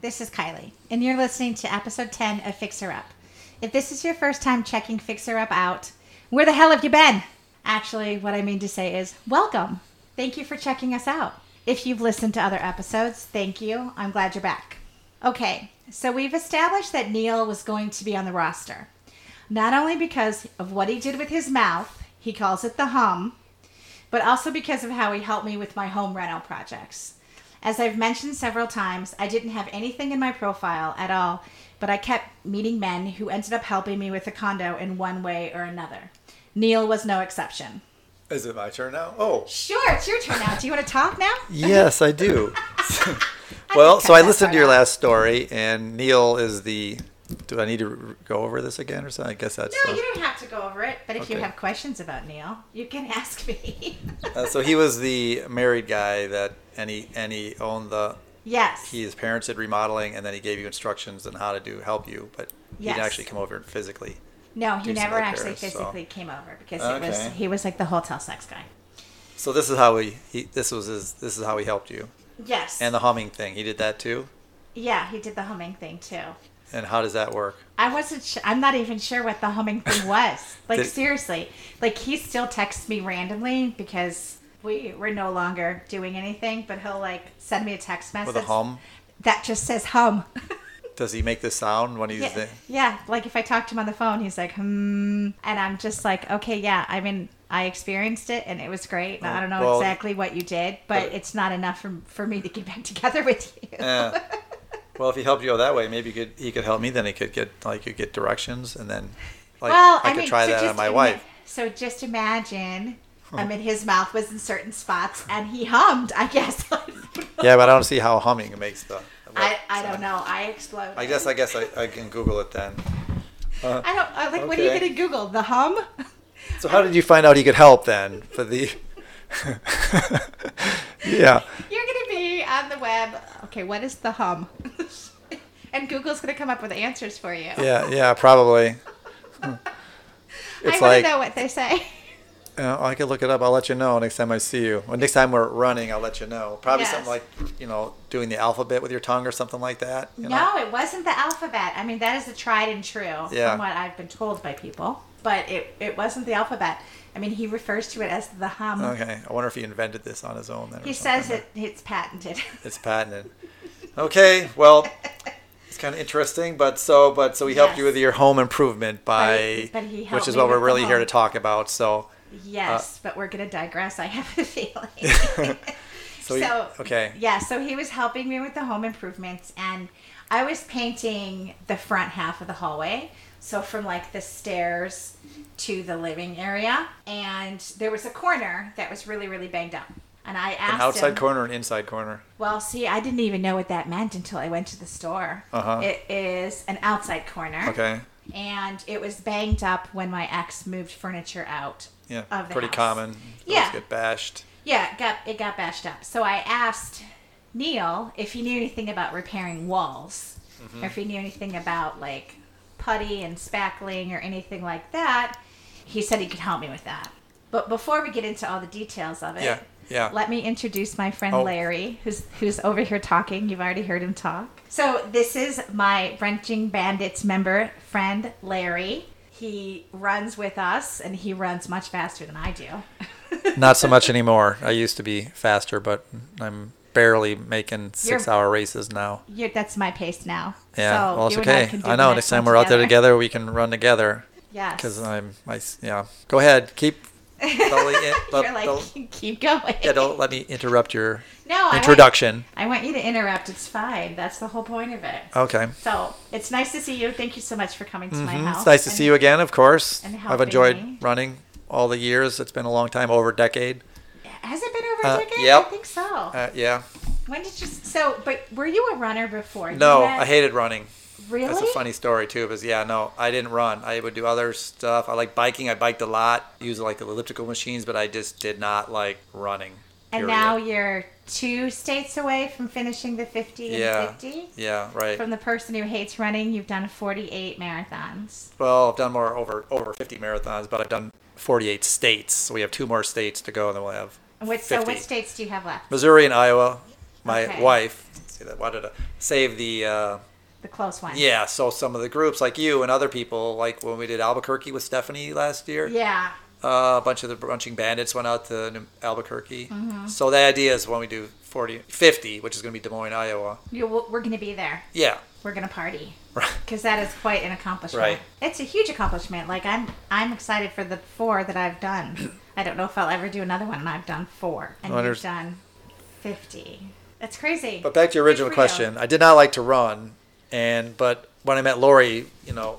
this is Kylie, and you're listening to episode 10 of FixHerUp. If this is your first time checking FixHerUp out, where the hell have you been? Actually, what I mean to say is, welcome. Thank you for checking us out. If you've listened to other episodes, thank you. I'm glad you're back. Okay, so we've established that Neil was going to be on the roster. Not only because of what he did with his mouth, he calls it the hum, but also because of how he helped me with my home rental projects. As I've mentioned several times, I didn't have anything in my profile at all, but I kept meeting men who ended up helping me with the condo in one way or another. Neil was no exception. Is it my turn now? Oh, Sure, it's your turn now. Do you want to talk now? yes, I do. well, can so I listened to your last story, and Neil is the. Do I need to go over this again or something? I guess that's. No, uh, you don't have to go over it, but if you have questions about Neil, you can ask me. uh, so he was the married guy that, and he and he owned the. yes. He, his parents did remodeling, and then he gave you instructions on how to do help you, but he didn't actually come over and physically. no, he never actually so- physically came over because it was he was like the hotel sex guy. So this is how he, he this was his this is how he helped you, Yes. and the humming thing he did that too. yeah, he did the humming thing too. And how does that work? I wasn't. Sh- I'm not even sure what the humming thing was. Like Did- seriously, like he still texts me randomly because we we're no longer doing anything. But he'll like send me a text message With a hum? that just says hum. Does he make the sound when he's yeah, there? yeah, like if I talk to him on the phone, he's like hmm, and I'm just like okay, yeah. I mean, I experienced it and it was great. I don't know Well- exactly what you did, but but- it's not enough for for me to get back together with you. Yeah. Well, if he helped you out that way, maybe he could he could help me. Then he could get like you get directions, and then like well, I, I, could try so that on my ima- wife. So just imagine, I mean, his mouth was in certain spots, and he hummed. I guess. Yeah, but I don't see how humming makes the. I, I don't know. I explode. I guess I guess I, I can Google it then. Uh, I don't I, like. What are you gonna Google? The hum? so how did you find out he could help then for the? yeah. You're gonna be on the web. Okay, what is the hum? And Google's gonna come up with answers for you. Yeah. Yeah. Probably. I It's want like know what they say. uh, I could look it up. I'll let you know next time I see you. Next time we're running, I'll let you know. Probably Yes. something like you know doing the alphabet with your tongue or something like that. You know? No, it wasn't the alphabet. I mean, that is the tried and true Yeah. from what I've been told by people. But it, it wasn't the alphabet. I mean, he refers to it as the hum. Okay. I wonder if he invented this on his own. Then He says it. It's patented. It's patented. Okay, well, it's kind of interesting, but so but so he helped you with your home improvement by, But he- but which is what we're really here to talk about. So, uh, Yes, but we're gonna digress. I have a feeling. so, he- okay, Yeah, so he was helping me with the home improvements, and I was painting the front half of the hallway. So from like the stairs to the living area, and there was a corner that was really, really banged up. And I asked an outside him, corner and inside corner. Well, see, I didn't even know what that meant until I went to the store. Uh-huh. It is an outside corner. Okay, And it was banged up when my ex moved furniture out. yeah, Of the pretty house. common. Yeah. get bashed. Yeah, it got it got bashed up. So I asked Neil if he knew anything about repairing walls, Mm-hmm. or if he knew anything about like putty and spackling or anything like that. He said he could help me with that. But before we get into all the details of it, Yeah, yeah. let me introduce my friend Oh. Larry, who's who's over here talking. You've already heard him talk. So this is my Brunching Bandits member friend Larry. He runs with us, and he runs much faster than I do. Not so much anymore. I used to be faster, but I'm barely making six-hour races now. That's my pace now. Yeah, So well, it's and I okay. I, know. next time we're out there together, we can run together. Yes. Because I'm, I, yeah. Go ahead. Keep. Don't let, You're don't- like, don't- keep going. yeah, don't let me interrupt your no, I want, introduction. I want you to interrupt. It's fine. That's the whole point of it. Okay. So it's nice to see you. Thank you so much for coming to my Mhm. house. It's nice to And- see you again, of course. and I've enjoyed me. running all the years. It's been a long time, over a decade. Has it been over Uh, a decade? yep. I think so. Uh, yeah. when did you? So, but were you a runner before? No, met- I hated running. Really? That's a funny story too. Because yeah, no, I didn't run. I would do other stuff. I like biking. I biked a lot, used like the elliptical machines, but I just did not like running. And period. now you're two states away from finishing the 50 Yeah. and 50. Yeah, right. From the person who hates running, you've done 48 marathons. Well, I've done more over over 50 marathons, but I've done 48 states. So we have two more states to go, and then we'll have Which, so 50. which states do you have left? Missouri and Iowa. My Okay. wife say that. Wanted to save the. Uh, The close one. yeah, so some of the groups like you and other people, like when we did Albuquerque with Stephanie last year, Yeah. uh, a bunch of the brunching bandits went out to Albuquerque. Mm-hmm. So the idea is when we do 40, 50, which is going to be Des Moines, Iowa. You, we're going to be there. Yeah, We're going to party. right. because that is quite an accomplishment. Right. It's a huge accomplishment. Like I'm, I'm excited for the four that I've done. I don't know if I'll ever do another one, and I've done four, and Well, you've done fifty. That's crazy. But back to your original question, I did not like to run, and but when I met Lori, you know,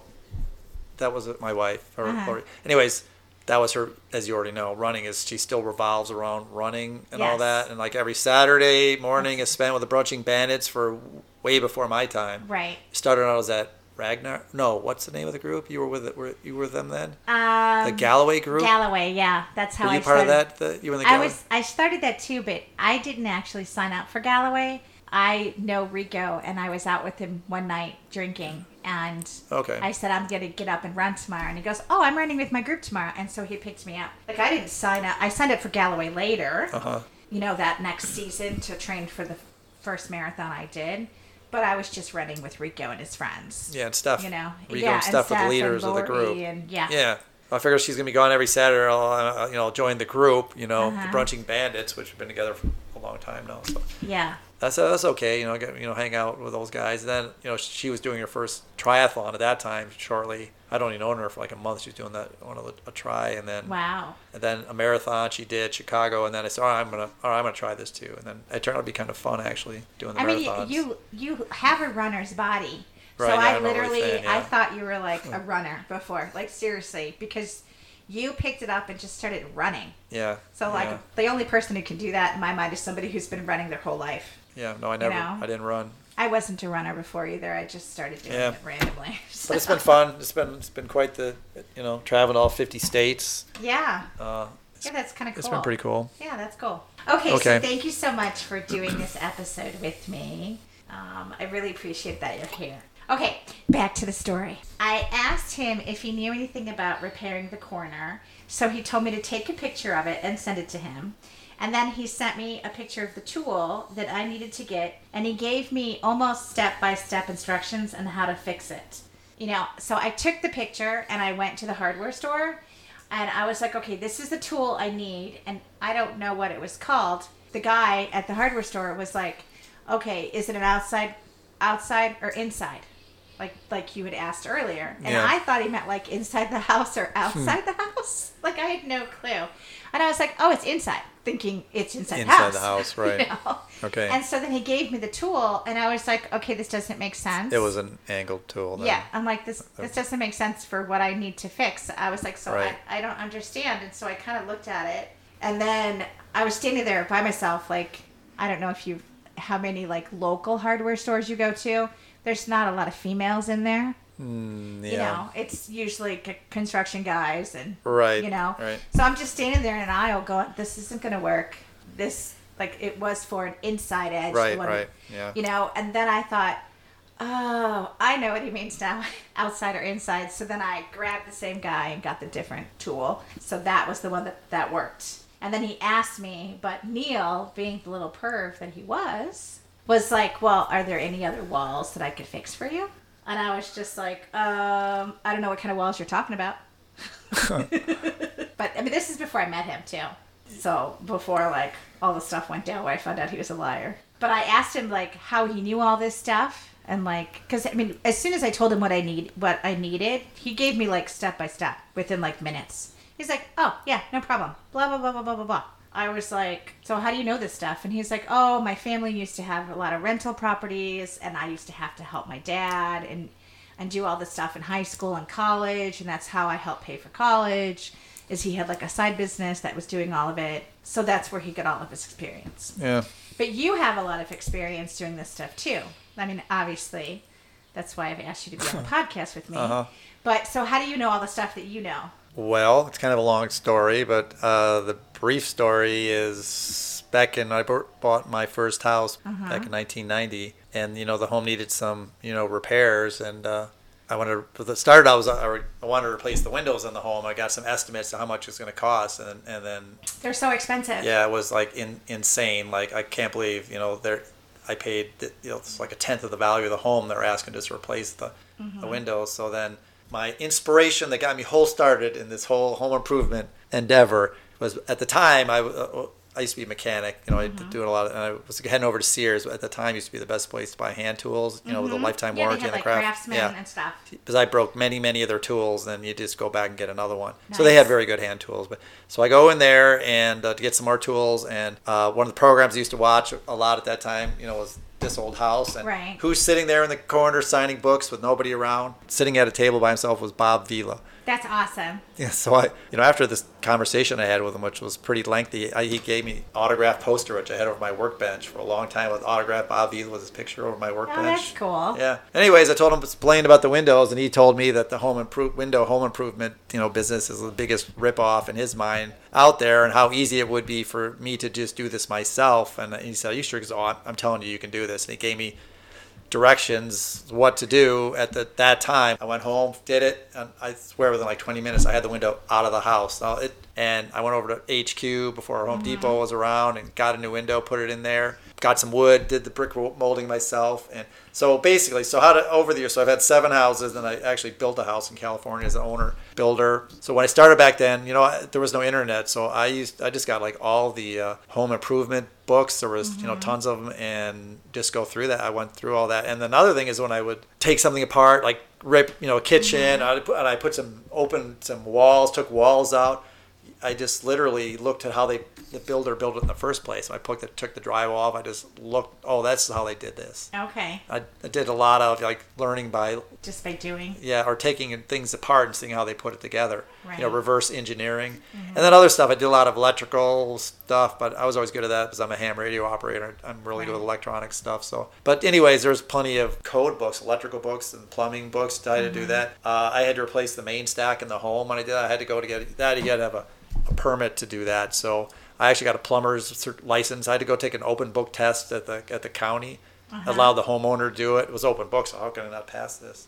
that was my wife. Or Uh-huh. Lori. Anyways, that was her. As you already know, running is she still revolves around running and all that, and like every Saturday morning is spent with the brunching bandits for way before my time. Right. Started out as that Ragnar. No, what's the name of the group? You were with it. Were you were them then? Um, The Galloway group. Galloway, yeah, that's how were you I part started. of that? The, you were in the I was. I started that too, but I didn't actually sign up for Galloway. I know Rico, and I was out with him one night drinking, and Okay. I said I'm gonna get up and run tomorrow, and he goes, "Oh, I'm running with my group tomorrow," and so he picked me up. Like I didn't sign up. I signed up for Galloway later. Uh huh. You know that next season to train for the first marathon I did, but I was just running with Rico and his friends. Yeah, and Steph. You know, Rico yeah, and Steph were the leaders of the group. and yeah, Yeah. I figure she's gonna be gone every Saturday. I'll, uh, you know, join the group. You know, Uh-huh. the Brunching Bandits, which have been together for a long time now. So yeah. That's that's okay. You know, get you know, hang out with those guys. And then you know, she was doing her first triathlon at that time. Shortly, I don't even known her for like a month. She was doing that one of a try, and then Wow. and then a marathon she did Chicago, and then I said, oh, I'm gonna, all right, I'm gonna try this too. And then it turned out to be kind of fun actually doing the I mean, you you have a runner's body. Right, so yeah, I I'm literally, fan, I thought you were like a runner before, like seriously, because you picked it up and just started running. yeah. So like yeah. the only person who can do that in my mind is somebody who's been running their whole life. Yeah. No, I never. know? I didn't run. I wasn't a runner before either. I just started doing Yeah. it randomly. But it's been fun. It's been it's been quite the you know traveling all 50 states. yeah, Uh, yeah, that's kind of cool. it's been pretty cool. Yeah, that's cool. Okay, Okay. so thank you so much for doing this episode with me. Um, I really appreciate that you're here. Okay, back to the story. I asked him if he knew anything about repairing the corner, so he told me to take a picture of it and send it to him. And then he sent me a picture of the tool that I needed to get, and he gave me almost step by step instructions on how to fix it. You know, so I took the picture and I went to the hardware store and I was like, okay, this is the tool I need, and I don't know what it was called. The guy at the hardware store was like, okay, is it an outside, outside or inside? Like like you had asked earlier, and Yeah. I thought he meant like inside the house or outside the house. Like I had no clue, and I was like, oh, it's inside, thinking it's inside, the Inside house. the house, you right. know? Okay. And so then he gave me the tool, and I was like, okay, this doesn't make sense. It was an angled tool. Then. Yeah, I'm like this. This doesn't make sense for what I need to fix. I was like, so Right. I, I don't understand, and so I kind of looked at it, and then I was standing there by myself. Like I don't know if you, how many like local hardware stores you go to. There's not a lot of females in there. Mm, yeah. You know, it's usually c- construction guys and Right. you know. Right. So I'm just standing there in an aisle going, this isn't going to work. This like it was for an inside edge. Right. Right. Yeah. you know and then i thought oh i know what he means now outside or inside so then i grabbed the same guy and got the different tool so that was the one that that worked and then he asked me but neil being the little perv that he was was like well are there any other walls that i could fix for you and i was just like um i don't know what kind of walls you're talking about but I mean, this is before I met him too. So before like all the stuff went down, where I found out he was a liar. But I asked him like how he knew all this stuff, and like, cause I mean, as soon as I told him what I need, what I needed, he gave me like step by step within like minutes. He's like, oh yeah, no problem. Blah blah blah blah blah blah blah. I was like, so how do you know this stuff? And he's like, oh, my family used to have a lot of rental properties, and I used to have to help my dad and and do all this stuff in high school and college, and that's how I helped pay for college. Is he had like a side business that was doing all of it, so that's where he got all of his experience. Yeah. But you have a lot of experience doing this stuff too. I mean, obviously, that's why I've asked you to be on the podcast with me. Uh-huh. But so, how do you know all the stuff that you know? Well, it's kind of a long story, but uh, the brief story is back in I bought my first house Uh-huh. back in 1990, and you know the home needed some you know repairs, and uh, I wanted to. It started. I was I wanted to replace the windows in the home. I got some estimates of how much it's going to cost, and and then They're so expensive. yeah, it was like in, insane. Like I can't believe you know they're. I paid you know it's like a tenth of the value of the home. They're asking just to replace the the windows. So then my inspiration that got me whole started in this whole home improvement endeavor was at the time I. Uh, I used to be a mechanic, you know, I doing a lot of, and I was heading over to Sears. At the time, used to be the best place to buy hand tools, you know, with a lifetime yeah, warranty they on had the like craft. craftsman yeah, and stuff. because I broke many, many of their tools, and you just go back and get another one. So they had very good hand tools. But so I go in there and uh, to get some more tools, and uh, one of the programs I used to watch a lot at that time, you know, was this old house, and Right. who's sitting there in the corner signing books with nobody around, sitting at a table by himself was Bob Vila. That's awesome. Yeah, so I, you know, after this conversation I had with him, which was pretty lengthy, I, he gave me autographed poster which I had over my workbench for a long time with autograph Bob Vila with his picture over my workbench. Oh, that's cool. Yeah. Anyways, I told him explained about the windows, and he told me that the home improve window home improvement you know business is the biggest ripoff in his mind out there, and how easy it would be for me to just do this myself. And he said, "Are you sure?" Because oh, I'm, I'm telling you, you can do this. And he gave me directions what to do at the, that time. I went home, did it, and I swear within like 20 minutes I had the window out of the house. Now it, and I went over to HQ before Home mm-hmm. Depot was around and got a new window, put it in there, got some wood, did the brick molding myself, and so basically, so how to over the years, so I've had seven houses, and I actually built a house in California as an owner builder. So when I started back then, you know, I, there was no internet, so I used I just got like all the uh, home improvement books. There was you know tons of them, and just go through that. I went through all that, and another thing is when I would take something apart, like rip you know a kitchen, I'd put, and I put some open some walls, took walls out. I just literally looked at how they the builder built it in the first place. I the, took the drywall off. I just looked. Oh, that's how they did this. Okay. I, I did a lot of like learning by Just by doing. yeah, or taking things apart and seeing how they put it together. Right. You know, Right. Mm-hmm. reverse engineering, and then other stuff. I did a lot of electrical stuff, but I was always good at that because I'm a ham radio operator. I'm really good with electronic stuff. So, but anyways, there's plenty of code books, electrical books, and plumbing books to how Mm-hmm. do that. Uh, I had to replace the main stack in the home when I did. that. I had to go to get that. You got to have a, a permit to do that. So I actually got a plumber's license. I had to go take an open book test at the at the county. Uh-huh. Allowed the homeowner to do it. It was open book, so how can I not pass this?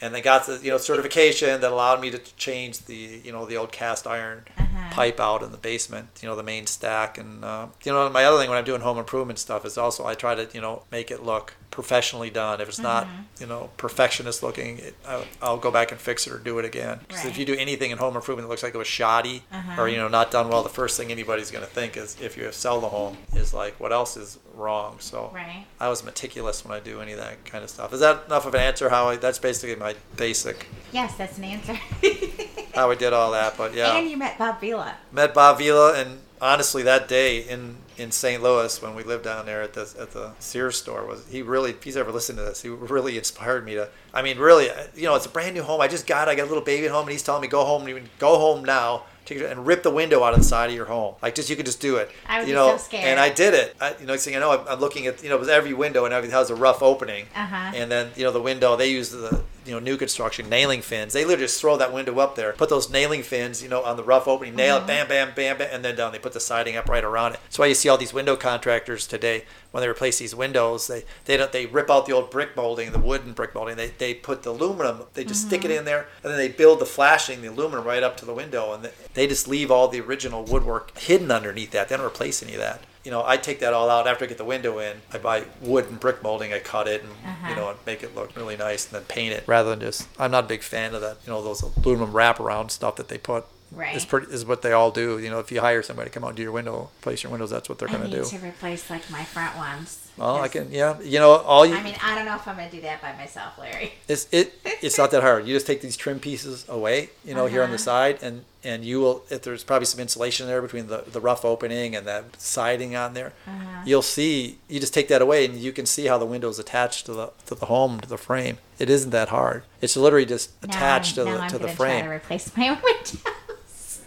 And they got the you know certification that allowed me to change the you know the old cast iron Uh-huh. pipe out in the basement you know the main stack and uh, you know my other thing when i'm doing home improvement stuff is also i try to you know make it look professionally done if it's not Mm-hmm. you know perfectionist looking it, I, i'll go back and fix it or do it again 'Cause Right. if you do anything in home improvement that looks like it was shoddy Uh-huh. or you know not done well the first thing anybody's going to think is if you sell the home is like what else is wrong so Right. I was meticulous when I do any of that kind of stuff. Is that enough of an answer? How I, that's basically my basic Yes, that's an answer. how I did all that. But yeah, And you met Bob Vila. met Bob Vila, and honestly, that day in in St. Louis when we lived down there at the at the Sears store was he really? If he's ever listened to this, he really inspired me to. I mean, really, you know, it's a brand new home. I just got. I got a little baby at home, and he's telling me go home, even go home now. And rip the window out of the side of your home. Like just you could just do it. I would you be know, so scared. and I did it. I, you know, next thing I know, I'm, I'm looking at you know, it was every window and everything has a rough opening. Uh-huh. And then you know the window they use the you know new construction nailing fins. They literally just throw that window up there, put those nailing fins you know on the rough opening, nail Mm-hmm. it, bam, bam, bam, bam, and then down. They put the siding up right around it. That's why you see all these window contractors today when they replace these windows, they they don't they rip out the old brick molding, the wooden brick molding. They they put the aluminum. They just stick it Mm-hmm. in there, and then they build the flashing, the aluminum right up to the window, and they, they just leave all the original woodwork hidden underneath that. They don't replace any of that you know, I take that all out after I get the window in. I buy wood and brick molding. I cut it and Uh-huh. you know, and make it look really nice, and then paint it rather than just. I'm not a big fan of that. You know, those aluminum wraparound stuff that they put. Right. Is pretty is what they all do. You know, if you hire somebody to come out and do your window, place your windows, that's what they're gonna need do. to replace like my front ones. Well, I can. Yeah, you know, all you. I mean, I don't know if I'm gonna do that by myself, Larry. It's it. It's not that hard. You just take these trim pieces away, you know, here on the Uh-huh. side, and and you will. If there's probably some insulation there between the the rough opening and that siding on there, Uh-huh. you'll see. You just take that away, and you can see how the window is attached to the to the home to the frame. It isn't that hard. It's literally just Now attached I'm- to now the I'm to the gonna Try to replace my own windows.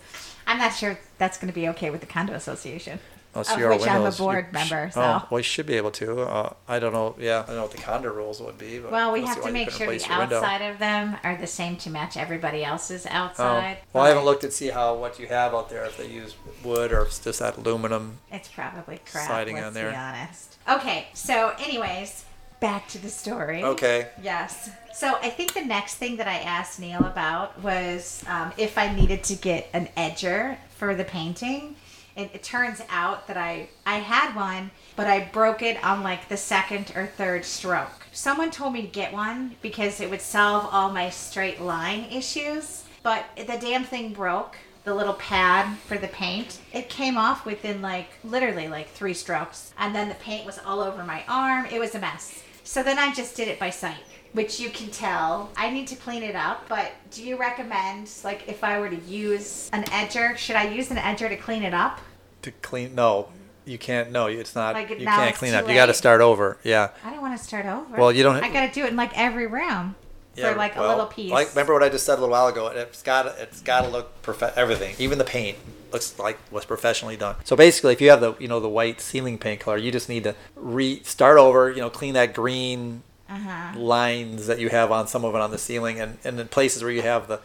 I'm not sure that's going to be okay with the condo association, Oh, of so which I'm a board member. So. Oh, well, you should be able to. Uh, I don't know. Yeah, I don't know what the condo rules would be. But well, we have to make sure the your window. outside of them are the same to match everybody else's outside. Oh. outside. Well, I haven't looked to see how what you have out there if they use wood or if it's just that aluminum. It's probably crap. siding let's on there. be honest. Okay, so anyways, back to the story. Okay. Yes. So I think the next thing that I asked Neil about was um, if I needed to get an edger for the painting. It, it turns out that I I had one, but I broke it on like the second or third stroke. Someone told me to get one because it would solve all my straight line issues, but the damn thing broke. The little pad for the paint. It came off within like literally like three strokes. And then the paint was all over my arm. It was a mess. So then I just did it by sight which you can tell. I need to clean it up, but do you recommend, like, if I were to use an edger, should I use an edger to clean it up? To clean, no, you can't. No, it's not. Like, you can't clean up. You got to start over. Yeah. I don't want to start over. Well, you don't- I got to do it in like every room Yeah, for like well, a little piece. Like remember what I just said a little while ago. It's got it's got to look perfect. Everything, even the paint, looks like was professionally done. So basically, if you have the you know the white ceiling paint color, you just need to restart over. You know, clean that green Uh-huh. lines that you have on some of it on the ceiling, and and in places where you have the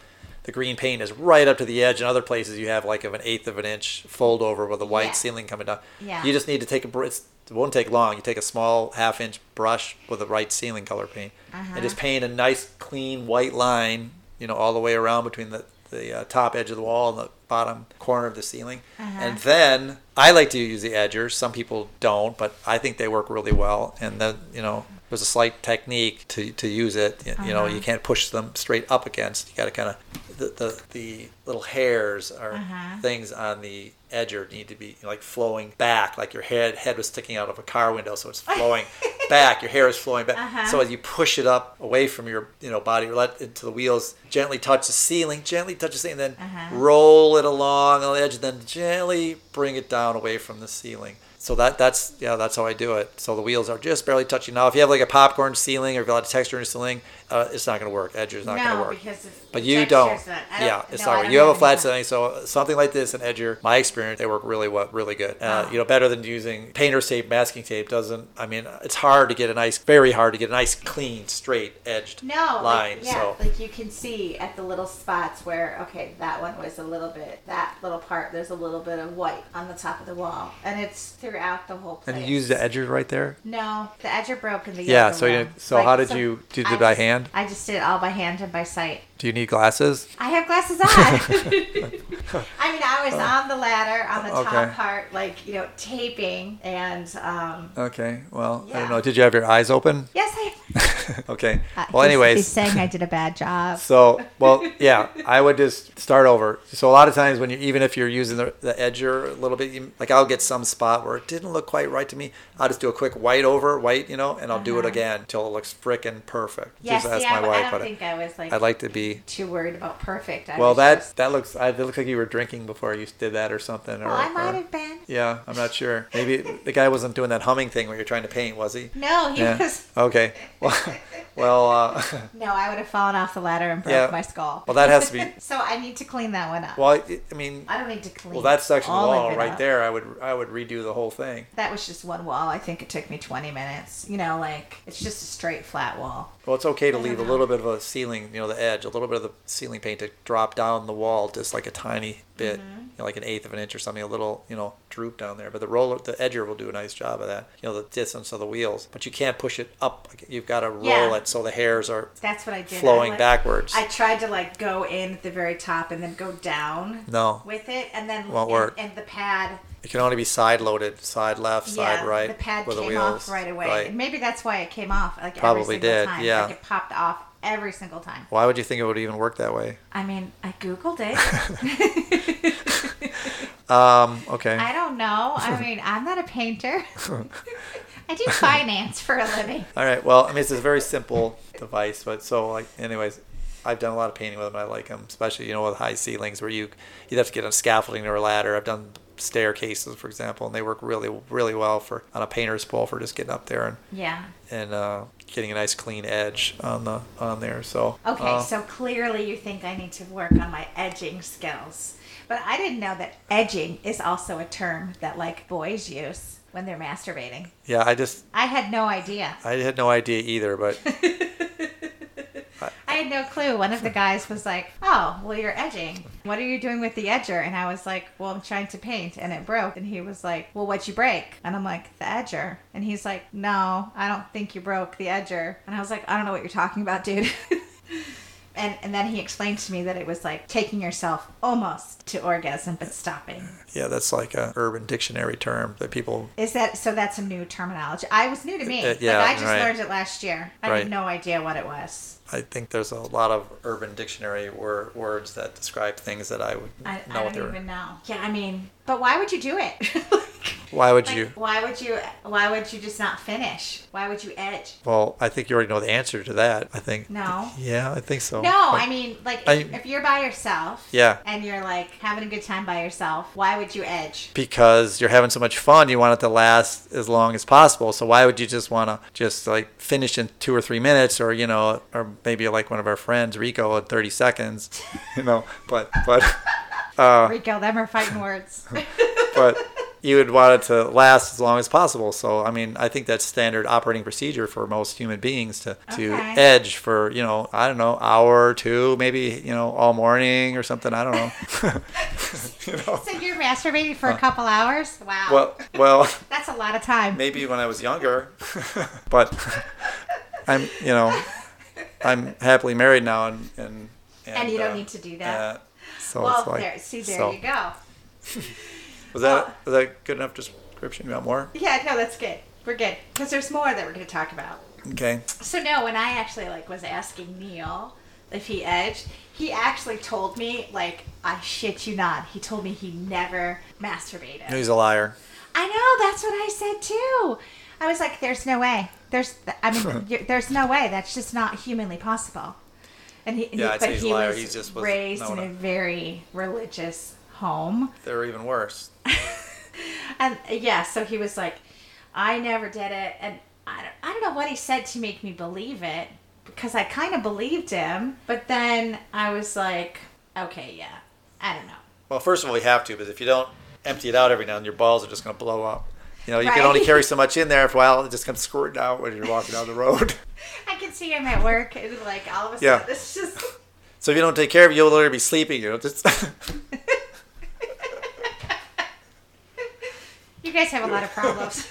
the green paint is right up to the edge, and other places you have like of an eighth of an inch fold over with the white Yeah. ceiling coming down. Yeah. You just need to take a br- it's, it won't take long. You take a small half inch brush with the right ceiling color paint Uh-huh. and just paint a nice clean white line, you know, all the way around between the the uh, top edge of the wall and the bottom corner of the ceiling. Uh-huh. And then I like to use the edgers. Some people don't, but I think they work really well. And then you know, there's a slight technique to, to use it. You know, Uh-huh. you can't push them straight up against. You got to kind of the, the the little hairs or Uh-huh. things on the edger need to be like flowing back, like your head head was sticking out of a car window, so it's flowing back. Your hair is flowing back. Uh-huh. So as you push it up away from your you know body, let into the wheels, gently touch the ceiling, gently touch the ceiling, then Uh-huh. roll it along on the edge, and then gently bring it down away from the ceiling. So that that's yeah that's how I do it. So the wheels are just barely touching. Now if you have like a popcorn ceiling or if you have a lot of texture in your ceiling, uh, it's not going to work. Edge is not going to no, work. because it's, But you don't. not- Yeah, it's no, not. You have a flat setting, so something like this, an edger. My experience, they work really well, really good. Uh, Oh. You know, better than using painter's tape, masking tape. Doesn't. I mean, it's hard to get a nice, very hard to get a nice, clean, straight edged No, line. like, yeah, So like you can see at the little spots where okay, that one was a little bit, that little part, there's a little bit of white on the top of the wall, and it's throughout the whole place. and you use the edgers right there. No, the edger broke in the Yeah. So you. So Like, how did so you do it by hand? I just did it all by hand and by sight. Do you need glasses? I have glasses on. I mean, I was on the ladder on the. Okay. top part, like you know, taping, and um, Okay. Well, I don't know. Did you have your eyes open? yes, I. okay. Uh, Well, he's- anyways. he's saying I did a bad job. So, well, yeah, I would just start over. So a lot of times when you, even if you're using the, the edger a little bit, you, like I'll get some spot where it didn't look quite right to me. I'll just do a quick white over, white, you know, and I'll do it Uh-huh. again until it looks frickin' perfect. Yes, just ask see, my I, wife, I don't think I was like I'd like to be. too worried about perfect. I Well, that just- that looks. I, it looks like you were drinking before you did that or something. Or, well, I might or- have been. Yeah, I'm not sure. Maybe the guy wasn't doing that humming thing where you're trying to paint, was he? No, he Yeah. was. Okay. Well, well, uh, No, I would have fallen off the ladder and broke Yeah. my skull. well, that has to be. so I need to clean that one up. Well, I, I mean, I don't need to clean. Well, that section of wall it right up. there, I would I would redo the whole thing. That was just one wall. I think it took me 20 minutes. You know, like it's just a straight flat wall. Well, it's okay to I leave a little bit of a ceiling, you know, the edge, a little bit of the ceiling paint to drop down the wall, just like a tiny bit, Mm-hmm. Know, like an eighth of an inch or something, a little, you know, droop down there. But the roller, the edger will do a nice job of that, you know, the distance of the wheels. But you can't push it up. You've got to roll Yeah. it so the hairs are That's what I did. I, flowing like- backwards. I tried to like go in at the very top and then go down no, with it, and then Won't and, work. and the pad. it can only be side loaded, side left, yeah, side right, the pad with the came wheels. off right away. Right. Maybe that's why it came off like Probably every single did, time. yeah. Like it popped off every single time. Why would you think it would even work that way? I mean, I googled it. Um, okay. I don't know. I mean, I'm not a painter. I do finance for a living. All right. Well, I mean, it's a very simple device, but so like, anyways, I've done a lot of painting with them. I like them, especially you know with high ceilings where you you have to get on scaffolding or a ladder. I've done staircases, for example, and they work really really well for on a painter's pole for just getting up there and Yeah. and uh, getting a nice clean edge on the on there. So Okay, uh, so clearly you think I need to work on my edging skills. But I didn't know that edging is also a term that like boys use when they're masturbating. yeah, I just I had no idea. I had no idea either, but had no clue. One of the guys was like, "Oh, well, you're edging. What are you doing with the edger?" And I was like, "Well, I'm trying to paint, and it broke." And he was like, "Well, what'd you break?" And I'm like, "The edger." And he's like, "No, I don't think you broke the edger." And I was like, "I don't know what you're talking about, dude." and and then he explained to me that it was like taking yourself almost to orgasm but stopping. Yeah, that's like a urban dictionary term that people. Is that so? That's a new terminology. I was new to me. Uh, yeah, like, I just right. learned it last year. I Right. had no idea what it was. I think there's a lot of urban dictionary wor- words that describe things that I would I, know I what don't they're. even know. Yeah, I mean, but why would you do it? Why would Like, you? Why would you? Why would you just not finish? Why would you edge? Well, I think you already know the answer to that. I think. No. Yeah, I think so. No, I mean, like, I- if, if you're by yourself, Yeah. and you're like having a good time by yourself, why would you edge? because you're having so much fun, you want it to last as long as possible. So why would you just want to just like finish in two or three minutes, or you know, or maybe like one of our friends, Rico, in 30 seconds, you know? But but uh, Rico, them are fighting words. but you would want it to last as long as possible. So I mean, I think that's standard operating procedure for most human beings to to Okay. edge for you know I don't know hour or two, maybe you know all morning or something. I don't know. you know. so you're masturbating for a couple hours? Wow. Well, well. That's a lot of time. maybe when I was younger, but I'm, you know, I'm happily married now, and and, And you don't uh, need to do that. uh, so well, it's like, there, see, there so- you go. Was that was that good enough description? You want more? Yeah, no, that's good. We're good because there's more that we're going to talk about. Okay. So no, when I actually like was asking Neil if he edged, he actually told me like I shit you not. He told me he never masturbated. He's a liar. I know that's what I said too. I was like, "There's no way. There's, I mean, there's no way. That's just not humanly possible." And he, Yeah, but he liar. was He just was- raised no, in a very religious home, They're even worse. and yeah, so he was like, "I never did it," and I don't, I don't know what he said to make me believe it because I kind of believed him, but then I was like, "Okay, yeah, I don't know." Well, first of all, you have to, because if you don't empty it out every now and then, your balls are just going to blow up. You know, you Right. can only carry so much in there. For a while, it just comes squirting out when you're walking down the road. I can see him at work, and like all of a Yeah. sudden, it's just. So if you don't take care of it, you'll literally be sleeping. You know, just You guys have a lot of problems.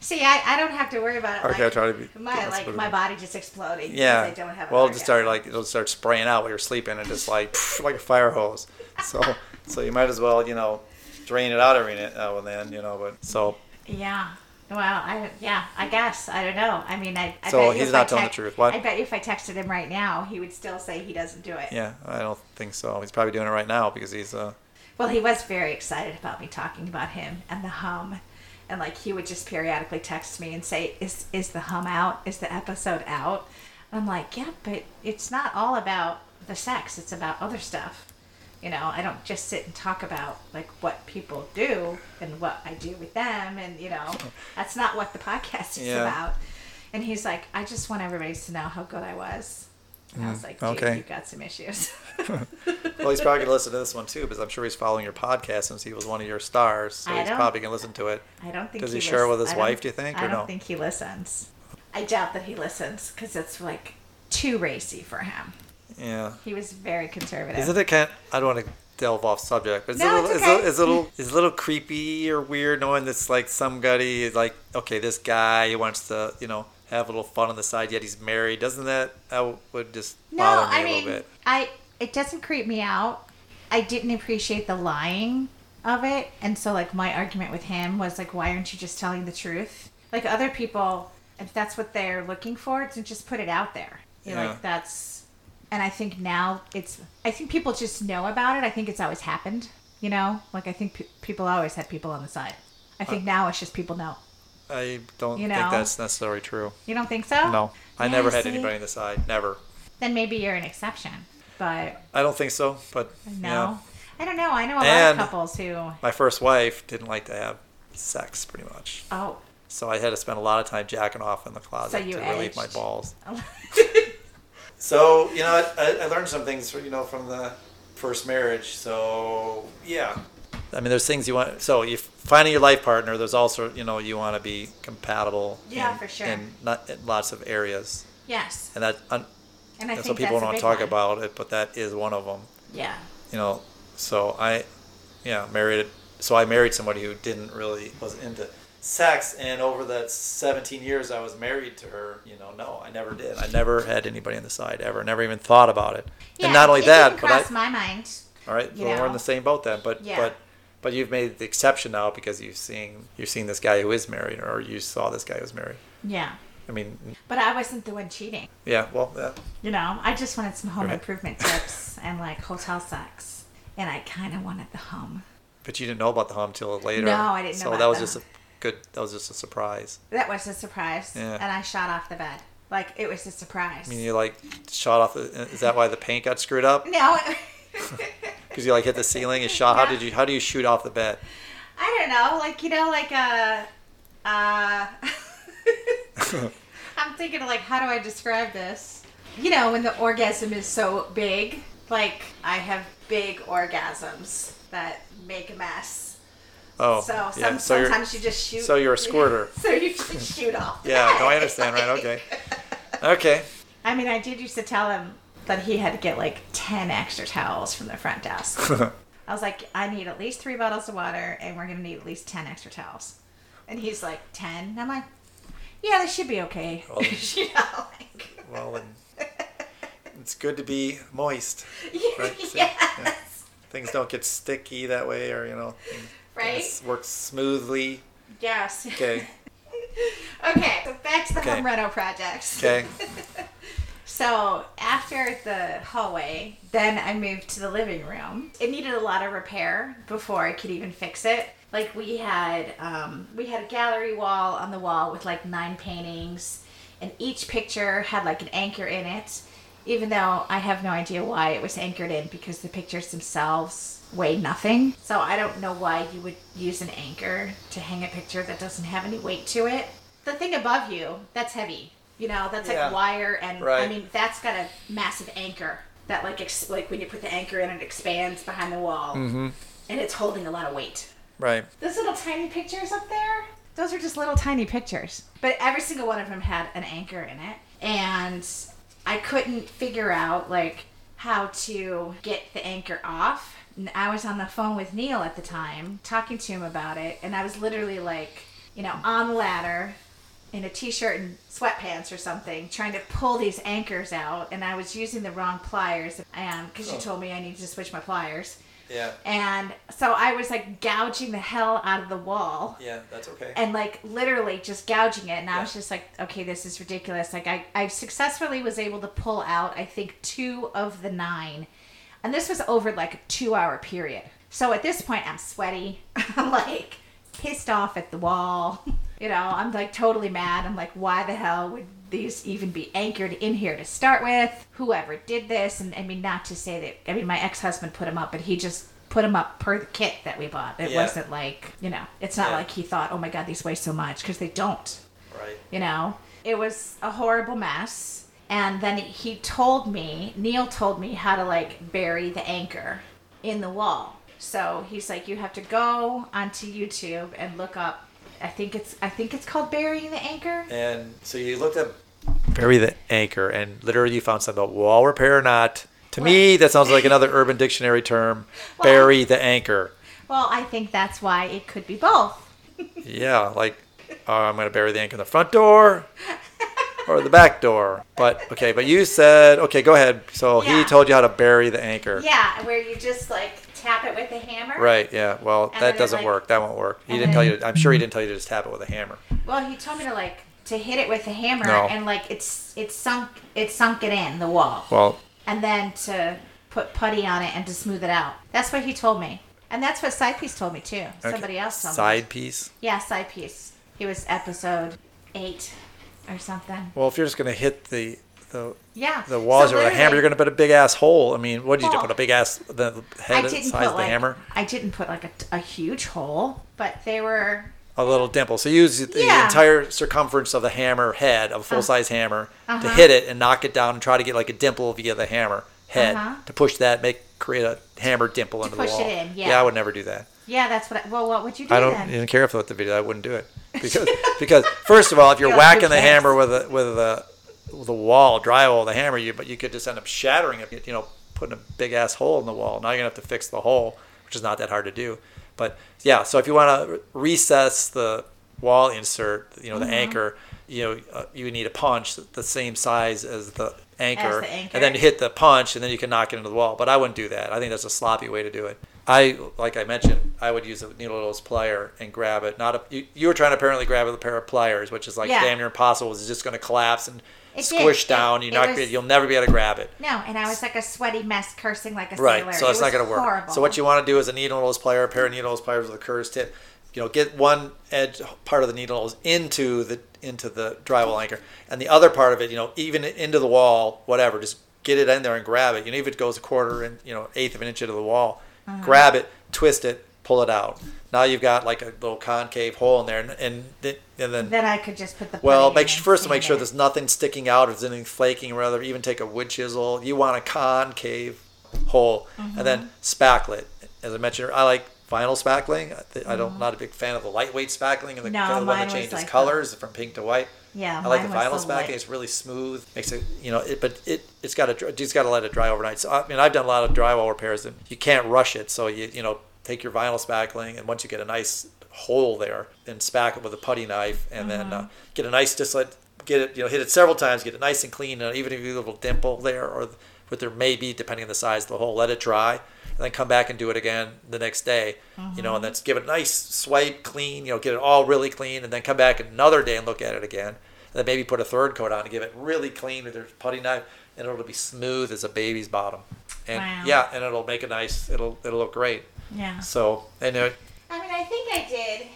See, I, I don't have to worry about it. Okay, like, I'll try to be- my that's like my body just exploding. Yeah. because I don't have. well, it'll just start like it'll start spraying out while you're sleeping and just like like a fire hose. So so you might as well you know drain it out every now and then you know. But so Yeah. Well, I yeah, I guess I don't know. I mean, I. I So bet he's not I telling the truth. What? I bet if I texted him right now, he would still say he doesn't do it. yeah, I don't think so. He's probably doing it right now because he's uh Well, he was very excited about me talking about him and the hum. And like he would just periodically text me and say, "Is is the hum out? Is the episode out?" And I'm like, "Yeah, but it's not all about the sex. It's about other stuff." You know, I don't just sit and talk about like what people do and what I do with them, and you know, that's not what the podcast is Yeah. about. And he's like, "I just want everybody to know how good I was." And I was like, "Dude, Mm, okay. you've got some issues." well he's probably gonna listen to this one too because I'm sure he's following your podcast since he was one of your stars. So I he's probably gonna listen to it. I don't think Does he lis- share with his wife, do you think, I don't no? think he listens. I doubt that he listens because it's like too racy for him. Yeah. He was very conservative. Isn't it kind? I don't want to delve off subject, but it's, No, a little, it's okay. a little, it's a little creepy or weird knowing this like somebody is like, okay, this guy he wants to, you know, have a little fun on the side, yet he's married. Doesn't that that would just no, bother me I a mean, little bit? I it doesn't creep me out. I didn't appreciate the lying of it, and so like my argument with him was like, why aren't you just telling the truth? Like other people, if that's what they're looking for, to just put it out there. You know, Yeah. like that's, and I think now it's. I think people just know about it. I think it's always happened. You know, like I think pe- people always had people on the side. I think Uh, now it's just people know. I don't you think know. that's necessarily true. You don't think so? No, I Yeah, never had see? anybody on the side. Never. Then maybe you're an exception, but I don't think so. But no. yeah. I don't know. I know a lot of couples who. my first wife didn't like to have sex, pretty much. Oh, So I had to spend a lot of time jacking off in the closet So you to relieve my balls. So you know, I, I learned some things, you know, from the first marriage. So yeah, I mean, there's things you want. So you finding your life partner. There's also, you know, you want to be compatible. Yeah, in, for sure. In not in lots of areas, yes. and that un, And I that's think what people don't talk one. about it, but that is one of them. Yeah. You know, so I, yeah, married. So I married somebody who didn't really was into sex and over the 17 years I was married to her, you know, no, I never did. I never had anybody on the side ever. Never even thought about it. Yeah, and not only that, but I, my mind. all right, well, we're in the same boat then. But Yeah. but but you've made the exception now because you've seen you've seen this guy who is married, or you saw this guy who's married. Yeah, I mean, but I wasn't the one cheating. yeah, well, yeah, You know, I just wanted some home Right. improvement tips and like hotel sex, and I kind of wanted the home. but you didn't know about the hum till later. No, I didn't know So about that was just a good. That was just a surprise. That was a surprise, Yeah. and I shot off the bed. Like it was a surprise. I mean, you like shot off. The, is that why the paint got screwed up? no, Because you like hit the ceiling and shot. How did you? How do you shoot off the bed? I don't know. Like you know, like uh, uh. I'm thinking like, how do I describe this? You know, when the orgasm is so big, like I have big orgasms that make a mess. Oh, so some, yeah. So sometimes you just shoot. so you're a squirter. so you just shoot off. yeah. No, I understand. Right. Okay. Okay. I mean, I did used to tell him that he had to get like 10 extra towels from the front desk. I was like, I need at least three bottles of water, and we're going to need at least 10 extra towels. And he's like, 10? And I'm like, yeah, they should be okay. Well- you know, like, well, it's good to be moist. Right, yes. Things don't get sticky that way, or you know, things, Right? things work smoothly. Yes. Okay. Okay, so back to the Okay. home reno projects. Okay. So after the hallway, then I moved to the living room. It needed a lot of repair before I could even fix it. Like we had, um, we had a gallery wall on the wall with like nine paintings, and each picture had like an anchor in it. Even though I have no idea why it was anchored in, because the pictures themselves weigh nothing. So I don't know why you would use an anchor to hang a picture that doesn't have any weight to it. The thing above you, that's heavy. You know, that's Yeah. like wire and I mean that's got a massive anchor that like ex- like when you put the anchor in it expands behind the wall Mm-hmm. and it's holding a lot of weight. Right. Those little tiny pictures up there, those are just little tiny pictures. But every single one of them had an anchor in it and I couldn't figure out like how to get the anchor off. I was on the phone with Neil at the time talking to him about it and I was literally like, you know, on the ladder in a t-shirt and sweatpants or something trying to pull these anchors out and I was using the wrong pliers um, and because you Oh. told me I needed to switch my pliers Yeah. and so I was like gouging the hell out of the wall Yeah. That's okay. and like literally just gouging it and I was just like okay this is ridiculous like I, I successfully was able to pull out I think two of the nine and this was over like a two hour period. So at this point I'm sweaty. I'm like pissed off at the wall. You know I'm like totally mad. I'm like why the hell would these even be anchored in here to start with? Whoever did this? And I mean not to say that I mean my ex-husband put them up but he just put them up per the kit that we bought. It Yeah. wasn't like you know it's not Yeah. like he thought oh my god these weigh so much because they don't. Right. you know? It was a horrible mess and then he told me neil told me how to like bury the anchor in the wall so he's like you have to go onto youtube and look up i think it's i think it's called burying the anchor And so you looked up bury the anchor, and literally you found something about wall repair or not. To me, that sounds like another Urban Dictionary term. Well- bury the anchor. well i think that's why it could be both Yeah, like uh, I'm gonna bury the anchor in the front door or the back door. But okay, but you said okay, go ahead. So he told you how to bury the anchor. yeah where you just like tap it with a hammer Right. Yeah. Well, that doesn't like- work. That won't work. He didn't tell you. To, I'm sure he didn't tell you to just tap it with a hammer. well he told me to like to hit it with a hammer No. and like it's it's sunk it sunk it in the wall Well, and then to put putty on it and to smooth it out. That's what he told me. And that's what side piece told me too. okay. Somebody else told me. side piece. Yeah, side piece. He was episode eight or something. Well, if you're just gonna hit the the Yeah. the walls So with a hammer, you're gonna put a big ass hole. I mean, what did you do? Put a big ass the head size of the like hammer, I didn't put like a, a huge hole, but they were a little dimple. So you use the Yeah. entire circumference of the hammer head of a full size hammer to Uh-huh. hit it and knock it down and try to get like a dimple via the hammer head Uh-huh. to push that, make create a hammer dimple into push the it wall. in, yeah. I would never do that. yeah. That's what. I, well, what would you do I don't then? even care if I the video. I wouldn't do it because because first of all, if you're Yeah, whacking the hammer with a with a with a wall, drywall, the hammer, you but you could just end up shattering it. You know, putting a big ass hole in the wall. Now you're gonna have to fix the hole, which is not that hard to do. But yeah, so if you want to recess the wall insert, you know, the Mm-hmm. anchor, you know, uh, you need a punch the same size as the anchor, anchor. and then you hit the punch, and then you can knock it into the wall. But I wouldn't do that. I think that's a sloppy way to do it. I, like I mentioned, I would use a needle nose plier and grab it. Not a you, you were trying to apparently grab it with a pair of pliers, which is like Yeah. damn near impossible. It's just going to collapse and It did. squish It- down. You're it not was- you'll never be able to grab it. No, and I was like a sweaty mess, cursing like a Right, sailor. so It it's not going to work. So what you want to do is a needle nose plier, a pair of needle nose pliers with a curved tip. You know, get one edge part of the needle into the into the drywall anchor, and the other part of it, you know, even into the wall, whatever. Just get it in there and grab it. You know, if it goes a quarter and you know eighth of an inch into the wall, Uh-huh. grab it, twist it, pull it out. Now you've got like a little concave hole in there, and and, th- and then Then I could just put the well, make sure, first to make sure there's nothing sticking out, if there's anything flaking, or rather, even take a wood chisel. You want a concave hole, and Mm-hmm. then spackle it. As I mentioned, I like vinyl spackling. I, don't, not a big fan of the lightweight spackling and the, Mm-hmm. No, kind of the one that changes like the- colors from pink to white. Yeah, I like the vinyl spackling. light. It's really smooth. Makes it, you know, it, but it it's got to just got to let it dry overnight. So I mean, I've done a lot of drywall repairs, and you can't rush it. So you you know, take your vinyl spackling, and once you get a nice hole there, then spack it with a putty knife, and then Mm-hmm. uh, get a nice just let get it you know hit it several times, get it nice and clean, and even if you have a little dimple there or what there may be depending on the size of the hole, let it dry, and then come back and do it again the next day. You know, and mm-hmm. then give it a nice swipe, clean. You know, get it all really clean, and then come back another day and look at it again. And then maybe put a third coat on and give it really clean with your putty knife, and it'll be smooth as a baby's bottom. And Wow. yeah, and it'll make a nice. It'll it'll look great. Yeah. So and it, I mean, I think I did.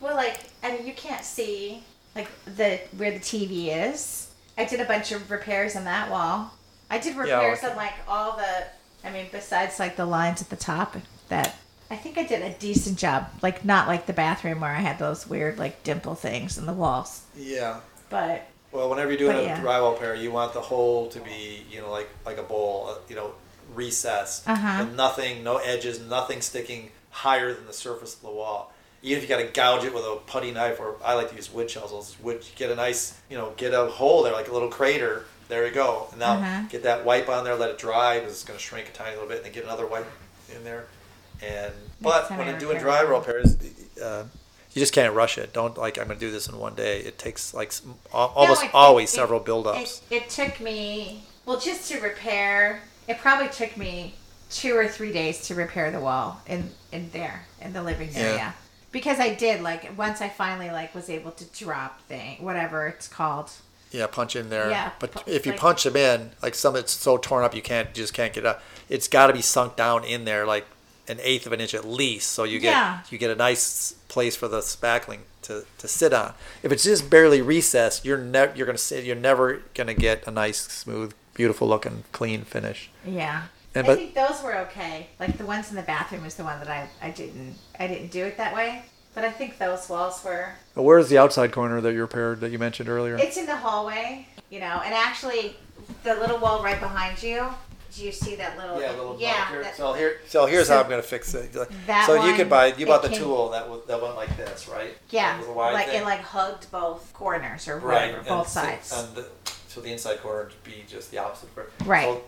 Well, like, I mean, you can't see like the where the TV is. I did a bunch of repairs on that wall. I did repairs okay. on like all the. I mean, besides like the lines at the top, that I think I did a decent job. Like, not like the bathroom where I had those weird like dimple things in the walls, yeah. but Well, whenever you're doing a yeah. drywall repair, you want the hole to be, you know, like like a bowl, uh, you know, recessed, Uh-huh. and nothing, no edges, nothing sticking higher than the surface of the wall. Even if you got to gouge it with a putty knife, or I like to use wood chisels. Wood, get a nice, you know, get a hole there, like a little crater. There you go. And now Uh-huh. get that wipe on there, let it dry because it's going to shrink a tiny little bit, and then get another wipe in there. And but when I you're doing drywall repairs, uh, you just can't rush it. Don't like I'm going to do this in one day. It takes like almost No, it- always it- several it, build-ups. it took me well just to repair. It probably took me two or three days to repair the wall in in there in the living Yeah. area because I did like once I finally like was able to drop thing whatever it's called. Yeah, punch in there. Yeah, But pu- if you like- punch them in, like some it's so torn up you can't you just can't get up. It's got to be sunk down in there like an eighth of an inch at least, so you get Yeah. you get a nice place for the spackling to, to sit on. If it's just barely recessed, you're never you're gonna sit you're never gonna get a nice, smooth, beautiful looking, clean finish. Yeah. And I but- think those were okay. Like the ones in the bathroom was the one that I, I didn't I didn't do it that way. But I think those walls were But where's the outside corner that you repaired that you mentioned earlier? It's in the hallway, you know, and actually, the little wall right behind you. Do you see that little? Yeah, little yeah. marker. that- so here, so here's So how I'm gonna fix it. that so you could buy, you bought the came- tool that was, that went like this, right? yeah, That was a wide like thing. it like hugged both corners or right, whatever, both so- sides. and the, so the inside corner would be just the opposite. Right. So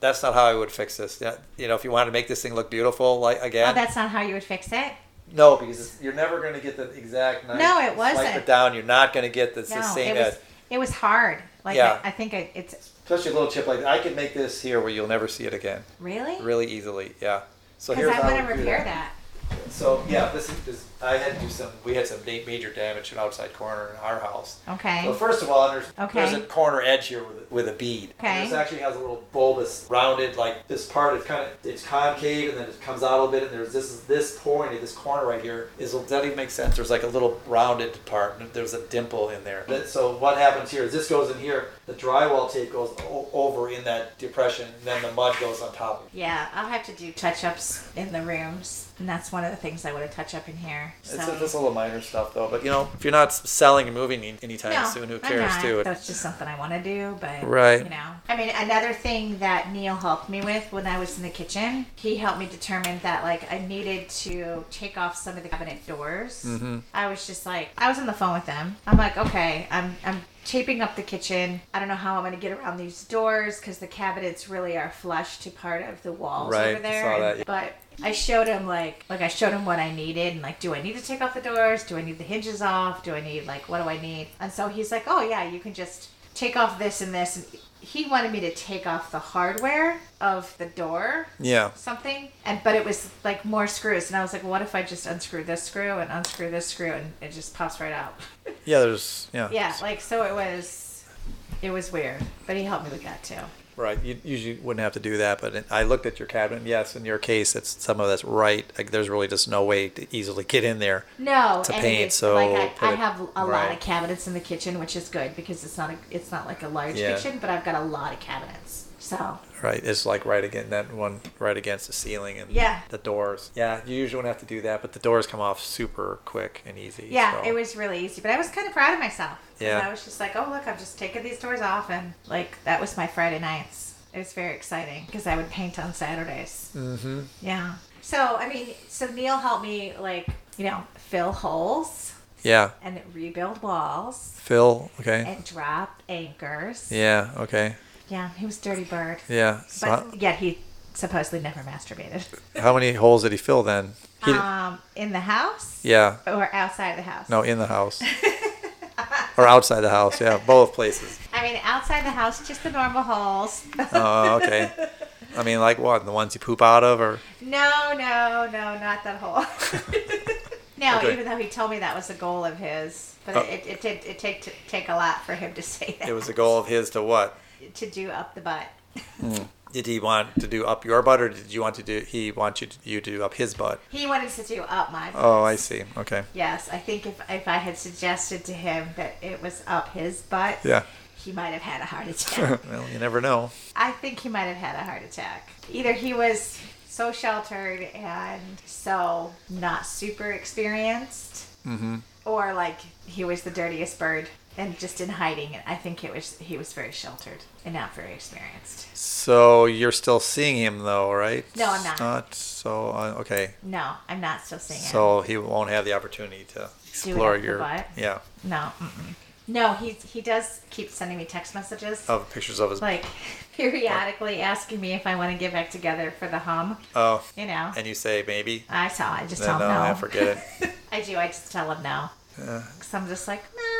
that's not how I would fix this. Yeah, you know, if you wanted to make this thing look beautiful, like again, oh, that's not how you would fix it. No, because you're never going to get the exact. Nice, No, it wasn't. it down. You're not going to get the, No, the same it was edge. it was hard. Like Yeah. I, I think I, it's Especially a little chip like that. I could make this here where you'll never see it again, really really easily. Yeah. So because here's I how want to repair that. that. So yeah, this is this, I had to do some. We had some major damage to an outside corner in our house. Okay. Well, first of all, there's, Okay. there's a corner edge here with, with a bead. Okay. This actually has a little bulbous, rounded, like this part It's kind of it's concave, and then it comes out a little bit, and there's this this point, this corner right here is that even make sense? There's like a little rounded part, and there's a dimple in there. So what happens here is this goes in here, the drywall tape goes o- over in that depression, and then the mud goes on top of it. Yeah, I'll have to do touch ups in the rooms, and that's one of the things I want to touch up in here. So. It's just a little minor stuff though, but you know, if you're not selling and moving anytime No, soon, who cares not. to it? That's just something I want to do, but Right. You know, I mean, another thing that Neil helped me with when I was in the kitchen, he helped me determine that like I needed to take off some of the cabinet doors. Mm-hmm. I was just like, I was on the phone with them. I'm like, okay, I'm I'm taping up the kitchen. I don't know how I'm going to get around these doors because the cabinets really are flush to part of the walls Right, over there. saw that, yeah. But I showed him like like I showed him what I needed and like do I need to take off the doors? Do I need the hinges off? Do I need like what do I need? And so he's like, "Oh yeah, you can just take off this and this." And he wanted me to take off the hardware of the door Yeah. something and but it was like more screws and I was like, "What if I just unscrew this screw and unscrew this screw and it just pops right out?" Yeah. There's yeah. yeah, like so it was it was weird, but he helped me with that too. Right. You usually wouldn't have to do that, but I looked at your cabinet. and Yes, in your case, it's some of that's right. Like, there's really just no way to easily get in there. No, to and paint, so like I, I have a lot of cabinets in the kitchen, which is good because it's not a, it's not like a large Yeah. kitchen, but I've got a lot of cabinets. So Right. It's like right again that one, right against the ceiling and Yeah. the doors. Yeah. You usually wouldn't have to do that, but the doors come off super quick and easy. yeah, so- it was really easy, but I was kind of proud of myself. Yeah. I was just like, oh look, I'm just taking these doors off, and like that was my Friday nights. It was very exciting because I would paint on Saturdays. Mm-hmm. Yeah. So I mean, so Neil helped me like you know fill holes Yeah. and rebuild walls Fill. Okay. and drop anchors. Yeah. Okay. Yeah, he was dirty bird. Yeah. So But yet he supposedly never masturbated. how many holes did he fill then? He, Um, in the house yeah. or outside the house? No, in the house. or outside the house. Yeah. Both places. I mean, outside the house, just the normal holes. Oh, okay. I mean, like what? The ones you poop out of, or no, no, no, not that hole. no, Okay. even though he told me that was a goal of his, but Oh. it, it did it take to take a lot for him to say that. it was a goal of his to what? To do up the butt. Did he want to do up your butt, or did you want to do? He want you to, you to do up his butt? He wanted to do up my butt. Oh, I see. Okay. Yes, I think if if I had suggested to him that it was up his butt, Yeah. he might have had a heart attack. well, you never know. I think he might have had a heart attack. Either he was so sheltered and so not super experienced, Mm-hmm. or like he was the dirtiest bird and just in hiding. I think it was he was very sheltered and not very experienced. So you're still seeing him though, right? No, I'm not. Not so. Uh, okay. No, I'm not still seeing him. So he won't have the opportunity to explore up the your. butt? Yeah. No, mm-mm. no. He he does keep sending me text messages. Of pictures of his. Like periodically asking me if I want to get back together for the hum. oh. You know, And you say maybe. I saw. I just tell him no, no. I forget it. I do. I just tell him no. Yeah. Cause I'm just like, no, you know, I'm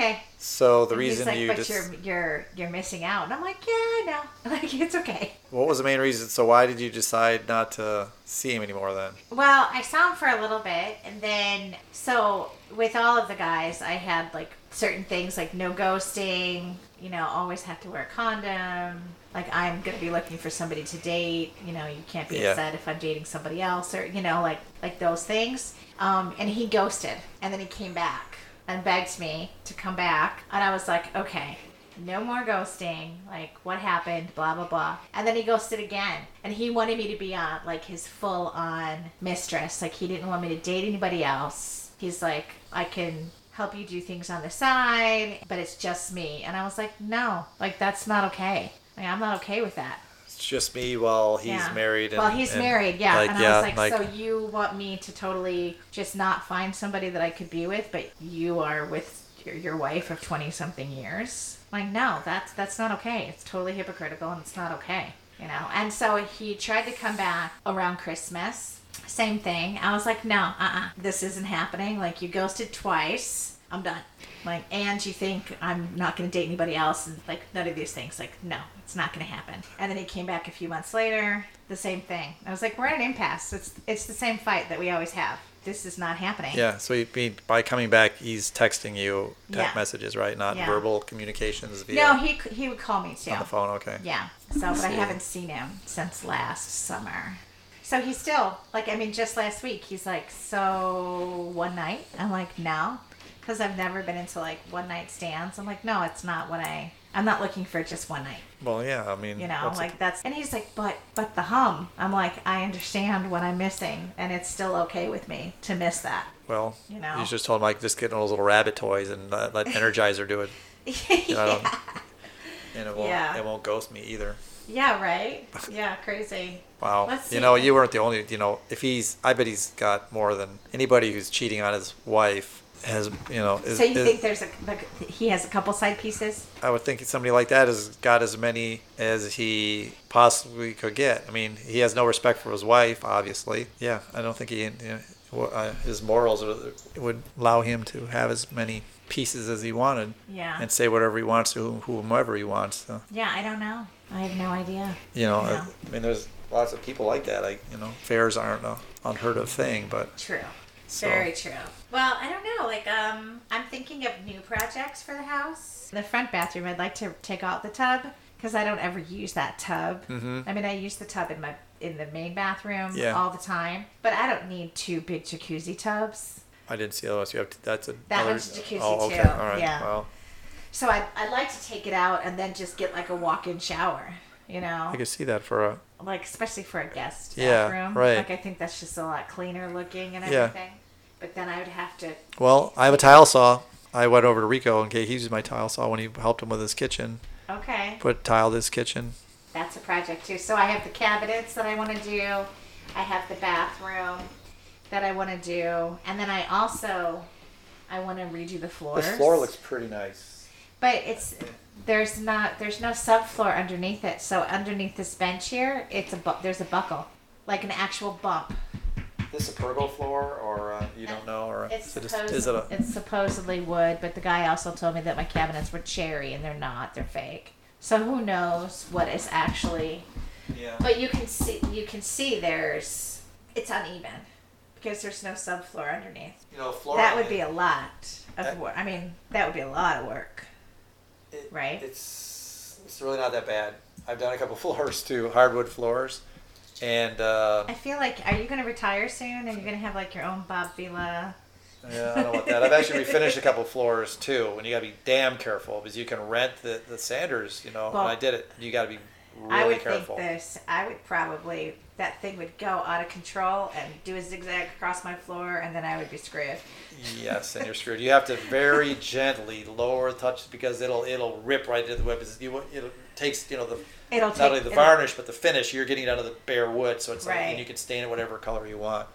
okay. So the And reason like, you but just. you're you're you're missing out, and I'm like, yeah, I know. Like it's okay. What was the main reason? So why did you decide not to see him anymore then? Well, I saw him for a little bit, and then so with all of the guys, I had like certain things like no ghosting. You know, always have to wear a condom. Like I'm gonna be looking for somebody to date. You know, you can't be Yeah. upset if I'm dating somebody else, or you know, like like those things. Um, and he ghosted, and then he came back and begged me to come back, and I was like, okay. No more ghosting. Like, what happened? Blah, blah, blah. And then he ghosted again. And he wanted me to be on, like, his full on mistress. Like, he didn't want me to date anybody else. He's like, I can help you do things on the side, but it's just me. And I was like, no, like, that's not okay. Like, I'm not okay with that. Just me while he's Yeah. married. And, well, he's and, married, yeah. Like, and I yeah, was like, so you want me to totally just not find somebody that I could be with, but you are with your, your wife of 20 something years? Like, no, that's that's not okay. It's totally hypocritical and it's not okay, you know. And so he tried to come back around Christmas. Same thing. I was like, no, uh-uh, this isn't happening. Like, you ghosted twice. I'm done. Like, and you think I'm not going to date anybody else, and like none of these things. Like, no, it's not going to happen. And then he came back a few months later, the same thing. I was like, we're at an impasse. It's it's the same fight that we always have. This is not happening. Yeah, so he, he, by coming back, he's texting you text Yeah. messages, right? Not Yeah. verbal communications via No, he he would call me too. on the phone. Okay. Yeah. So, but I haven't seen him since last summer. So he's still like, I mean, just last week he's like, so one night. I'm like, no, because I've never been into like one night stands. I'm like, no, it's not what I. I'm not looking for just one night. Well, yeah. I mean, You know, like that's. And he's like, but but the hum. I'm like, I understand what I'm missing, and it's still okay with me to miss that. well, you know. you just told him like just get those little rabbit toys and let, let Energizer do it, I don't- yeah. and it won't Yeah. it won't ghost me either. yeah. Right. Yeah. Crazy. Wow. You know, you weren't the only. You know, if he's, I bet he's got more than anybody who's cheating on his wife. Has you know. Is, So you is- think there's a like he has a couple side pieces? I would think somebody like that has got as many as he possibly could get. I mean, he has no respect for his wife, obviously. Yeah, I don't think he, you know, uh, his morals would- allow him to have as many pieces as he wanted Yeah. and say whatever he wants to whomever he wants. So, Yeah, I don't know. I have no idea. you know, Yeah. I mean, there's lots of people like that. Like, you know, fairs aren't a unheard of thing, but True. So- Very true. Well, I don't know. Like, um, I'm thinking of new projects for the house. The front bathroom, I'd like to take out the tub because I don't ever use that tub. Mhm. I mean, I use the tub in my in the main bathroom Yeah. all the time, but I don't need two big jacuzzi tubs. I didn't see those. You have to, that's a That other- one's jacuzzi oh, okay. too, All right. yeah. Well, So I I'd like to take it out and then just get like a walk-in shower. You know, I could see that for a like especially for a guest Yeah, bathroom. right. Like I think that's just a lot cleaner looking and Yeah. Everything. But then I would have to. Well, I have a tile saw. I went over to Rico and he used my tile saw when he helped him with his kitchen. Okay. Put tiled his kitchen. That's a project too. So I have the cabinets that I want to do. I have the bathroom that I want to do, and then I also I want to redo the floors. The floor looks pretty nice. but it's there's not there's no subfloor underneath it. So underneath this bench here, it's a bu- there's a buckle, like an actual bump. This a pergo floor, or uh, you don't know, or It's is it, supposed, just, is it a? it's supposedly wood, but the guy also told me that my cabinets were cherry and they're not. They're fake. So who knows what is actually Yeah. But you can see you can see there's it's uneven because there's no subfloor underneath. You know, floor. That would be a lot of That- work. I mean, that would be a lot of work. it- right? It's it's really not that bad. I've done a couple floors too, hardwood floors, and uh, I feel like are you going to retire soon and you're going to have like your own Bob Vila? yeah, I don't want that. I've actually refinished a couple floors too, and you gotta be damn careful because you can rent the, the sanders. You know, Well, and I did it. You gotta be really I would careful. think this. I would probably that thing would go out of control and do a zigzag across my floor, and then I would be screwed. Yes, and you're screwed. You have to very gently lower the touch because it'll it'll rip right into the web. It takes you know the It'll not take only the varnish but the finish. You're getting it out of the bare wood, so it's like, and you can stain it whatever color you want.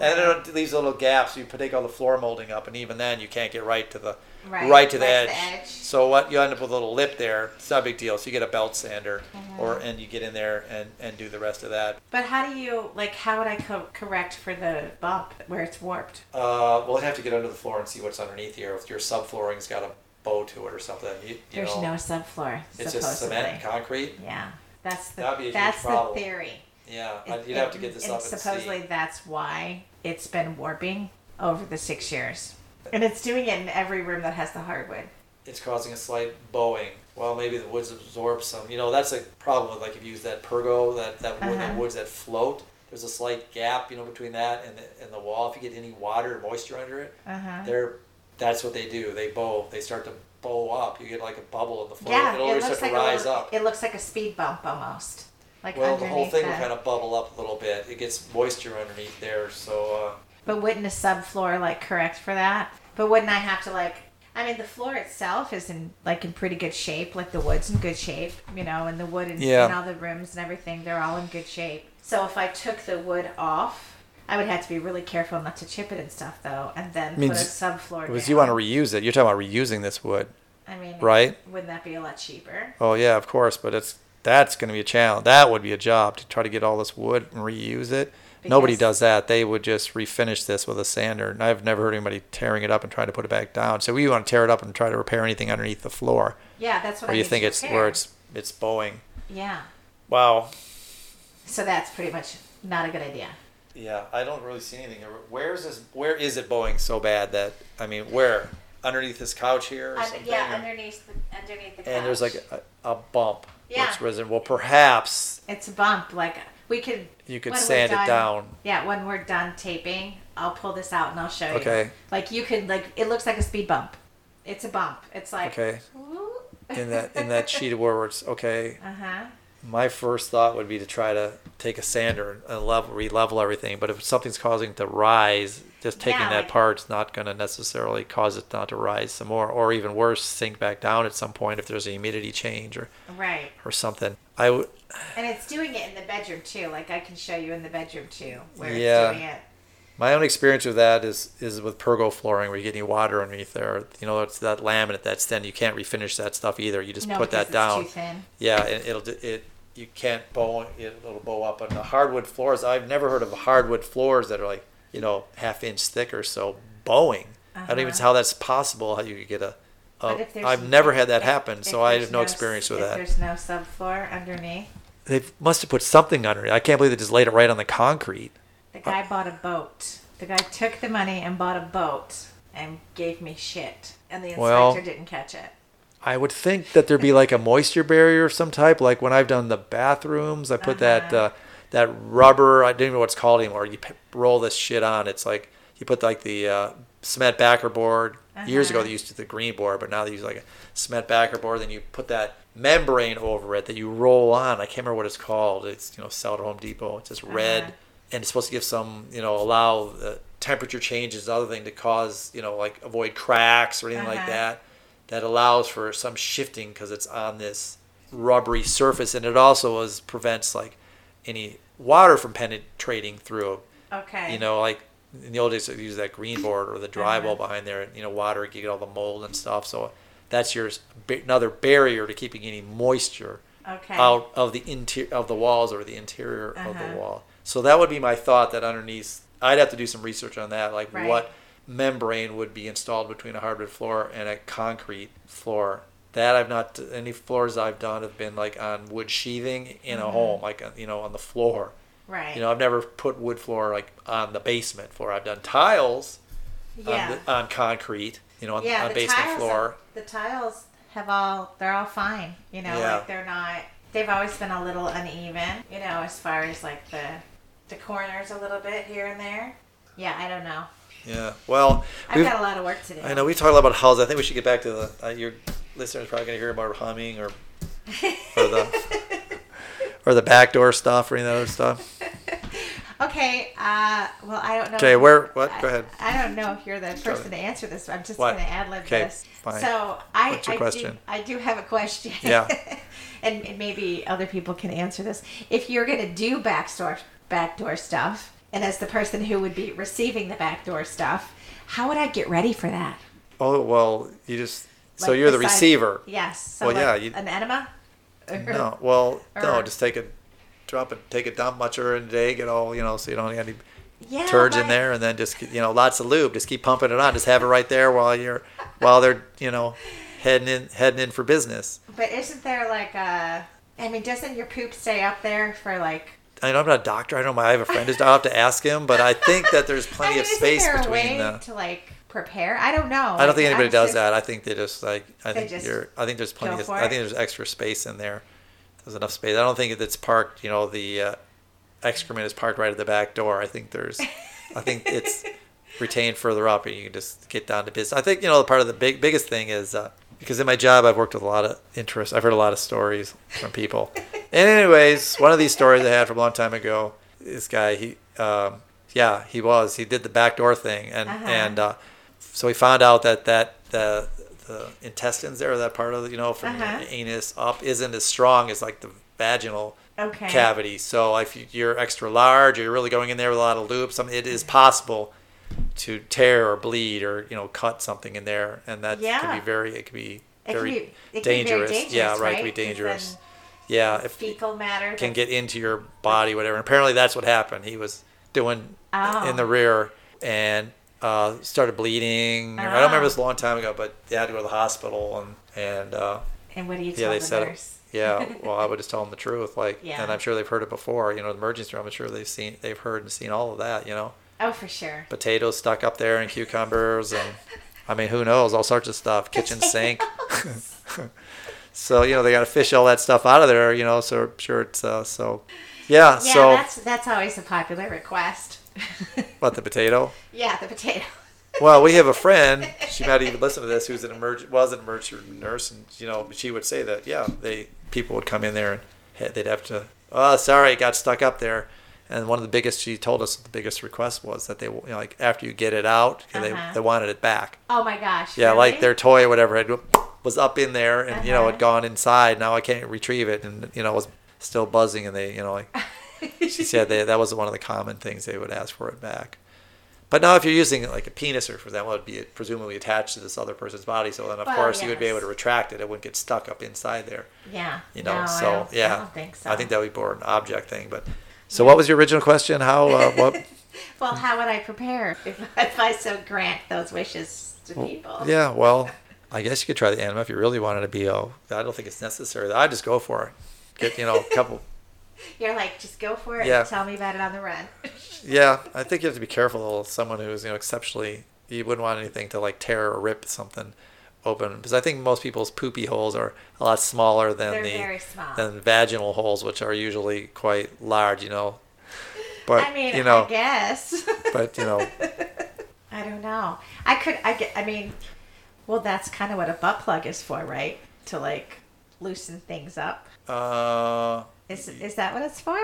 And then it leaves little gaps. You take all the floor molding up, and even then you can't get right to the Right, right, to the, edge. the edge. So what you end up with a little lip there. It's not a big deal. So you get a belt sander, Mm-hmm. or and you get in there and and do the rest of that. But how do you like? How would I co- correct for the bump where it's warped? Uh, we'll have to get under the floor and see what's underneath here. If your subflooring's got a bow to it or something, you, you There's know, no subfloor. it's supposedly. just cement and concrete. Yeah, that's the That'd be a huge that's the theory. Yeah, It- you'd it- have to get this up supposedly that's why it's been warping over the six years, and it's doing it in every room that has the hardwood. It's causing a slight bowing. Well, maybe the woods absorb some. You know, that's a problem with like if you use that pergo, that that wood, Uh-huh. the woods that float. There's a slight gap, you know, between that and the, and the wall. If you get any water or moisture under it, Uh huh. they're that's what they do. They bow. They start to bow up. You get like a bubble in the floor. Yeah, It'll it always looks like to a rise little, up. It looks like a speed bump almost. Like Well, the whole thing the, will kind of bubble up a little bit. It gets moisture underneath there, so uh, But wouldn't a subfloor like correct for that? But wouldn't I have to like? I mean, the floor itself is in like in pretty good shape. Like the wood's in good shape, you know, and the wood and, Yeah. in all the rooms and everything, they're all in good shape. So if I took the wood off, I would have to be really careful not to chip it and stuff, though, and then put a subfloor. because you want to reuse it. You're talking about reusing this wood, I mean, right? Wouldn't that be a lot cheaper? Oh yeah, of course, but it's that's going to be a challenge. That would be a job to try to get all this wood and reuse it. Nobody does that. They would just refinish this with a sander. And I've never heard anybody tearing it up and trying to put it back down. So we want to tear it up and try to repair anything underneath the floor, Yeah, that's what or I you think it's repair. where it's it's bowing. Yeah, Wow. so that's pretty much not a good idea. Yeah, I don't really see anything. Where's this? Where is it bowing so bad that I mean, where underneath this couch here? Or Un- something, yeah, or- underneath the underneath the couch. and there's like a, a bump. where Yeah. It's risen. Well, perhaps It's a bump. Like we could. you could when we're sand it down. Yeah, when we're done taping, I'll pull this out and I'll show you. Okay. Like you could like it looks like a speed bump. It's a bump. It's like Okay. In that in that sheet of wood where okay. Uh huh. My first thought would be to try to take a sander and level, re-level everything. But if something's causing it to rise, just taking Yeah, that like- part's not going to necessarily cause it not to rise some more, or even worse, sink back down at some point if there's a humidity change or, Right. or something. I would, And it's doing it in the bedroom too. Like I can show you in the bedroom too, where Yeah. it's doing it. My own experience with that is is with pergo flooring where you get any water underneath there. You know, it's that laminate that's thin. You can't refinish that stuff either. You just no, put that down. Too thin. Yeah, it, it'll it you can't bow it, it'll bow up on the hardwood floors. I've never heard of hardwood floors that are like you know half inch thick or so bowing. I don't even Uh-huh. know how that's possible. How you could get a. A I've never had that happen, if so I have no s- experience with that. There's no subfloor underneath. They must have put something under it. I can't believe they just laid it right on the concrete. The guy bought a boat. The guy took the money and bought a boat and gave me shit, and the inspector Well- didn't catch it. I would think that there'd be like a moisture barrier of some type. Like when I've done the bathrooms, I put that Uh-huh. uh, that rubber. I don't even know what it's called anymore. You roll this shit on. It's like you put like the uh, cement backer board. Years ago Uh-huh. they used to the green board, but now they use like a cement backer board. Then you put that membrane over it that you roll on. I can't remember what it's called. It's you know sell at Home Depot. It's just red, Uh-huh. and it's supposed to give some you know allow the temperature changes, other thing to cause you know like avoid cracks or anything like Uh-huh. that that allows for some shifting because it's on this rubbery surface and it also is prevents like any water from penetrating through Okay. you know like in the old days they use that green board or the drywall Uh-huh. behind there you know water you get all the mold and stuff so that's your another barrier to keeping any moisture Okay. out of the interior of the walls or the interior of Uh-huh. the wall. So that would be my thought that underneath I'd have to do some research on that, like Right. what membrane would be installed between a hardwood floor and a concrete floor. That I've not any floors I've done have been like on wood sheathing in a home, like uh, you know on the floor. Right. You know, I've never put wood floor like on the basement floor. I've done tiles yeah. on, the, on concrete, you know, on, yeah. on the basement tiles. floor. The tiles have all. They're all fine. You know, Yeah. like they're not. They've always been a little uneven. You know, as far as like the the corners a little bit here and there. Yeah. I don't know. Yeah. Well, I've got a lot of work to do. I know we talked a lot about houses. I think we should get back to the uh, your listeners probably going to hear about humming or or the or the backdoor stuff or any other stuff. Okay. Uh. Well, I don't know. Okay, where what? I- Go ahead. I don't know if you're the person to answer this. I'm just going to ad lib Okay, this. fine. So I, What's your I question? Do, I do have a question. Yeah. and, and maybe other people can answer this. If you're going to do backdoor backdoor stuff, and as the person who would be receiving the backdoor stuff, how would I get ready for that? Oh well, you just so you're the besides- receiver. Yes. So Well, like yeah, you- an enema. No, well, no, just take a drop it, take a dump much earlier in the day, get all you know, so you don't have any Yeah. turds in there, and then just you know, lots of lube. Just keep pumping it on. Just have it right there while you're while they're you know heading in heading in for business. But isn't there like a? I mean, doesn't your poop stay up there for like? I know I'm not a doctor. I know my I have a friend who's I'll have to ask him, but I think that there's I plenty mean, of space there between way the. to like prepare? I don't know. I don't think anybody I'm does just- that. I think they just like I think you're. I think there's plenty of. I think there's extra space in there. There's enough space. I don't think it's parked. You know, the uh, excrement is parked right at the back door. I think there's. I think it's retained further up, and you can just get down to business. I think you know the part of the big biggest thing is uh, because in my job I've worked with a lot of interest. I've heard a lot of stories from people. and anyways, one of these stories I had from a long time ago. This guy, he, um, yeah, he was. He did the back door thing, and Uh-huh. and uh, so we found out that that the the intestines there, that part of the, you know from Uh-huh. your anus up, isn't as strong as like the vaginal Okay. cavity. So if you- you're extra large, or you're really going in there with a lot of lube, some it is possible to tear or bleed or you know cut something in there, and that Yeah. can be very it can be It can very, be, it can be dangerous. very dangerous. Yeah, right, it can be dangerous. Yeah, if fecal matter can get into your body, whatever. And apparently that's what happened. He was doing Oh. in the rear and uh, started bleeding. I don't remember Oh. this a long time ago, but they had to go to the hospital and and uh, And what do you tell yeah, they the said nurse? Yeah, well, I would just tell them the truth, like, Yeah. and I'm sure they've heard it before. You know, the emergency room. I'm sure they've seen, they've heard and seen all of that. You know, Oh, for sure. potatoes stuck up there and cucumbers and I mean, who knows, all sorts of stuff. Kitchen sink. so you know they got to fish all that stuff out of there. You know, so sure it's uh, so. Yeah. Yeah, so that's that's always a popular request. what the potato? yeah, the potato. Well, we have a friend. She might even listen to this. Who's an emerg was an emergency nurse, and you know she would say that yeah, they people would come in there and they'd have to. Oh, sorry, it got stuck up there. And one of the biggest she told us the biggest request was that they you know, like after you get it out, Uh-huh. they they wanted it back. Oh my gosh. Yeah, really? like their toy or whatever had was up in there and you know Uh-huh. had gone inside. Now I can't retrieve it, and you know it was still buzzing. And they you know like she said they, that was one of the common things they would ask for it back. But now, if you're using like a penis, or for example, it would be presumably attached to this other person's body. So then, of Well, course, you would be able to retract it. It wouldn't get stuck up inside there. Yeah. You know. No, so I yeah, I don't think so. I think that would be more an object thing. But so, what was your original question? How? Uh, what? Well, how would I prepare if, if I so grant those wishes to people? Yeah. Well, I guess you could try the enema if you really wanted to be. Oh, I don't think it's necessary. I just go for it. Get you know a couple. You're like, just go for it Yeah. and tell me about it on the run. Yeah, I think you have to be careful Someone who's you know exceptionally, you wouldn't want anything to like tear or rip something open because I think most people's poopy holes are a lot smaller than They're the very small. than vaginal holes, which are usually quite large. You know, but I mean, you know, I guess. but you know, I don't know. I could. I get. I mean, well, that's kind of what a butt plug is for, right? To like loosen things up. uh, Is is that what it's for?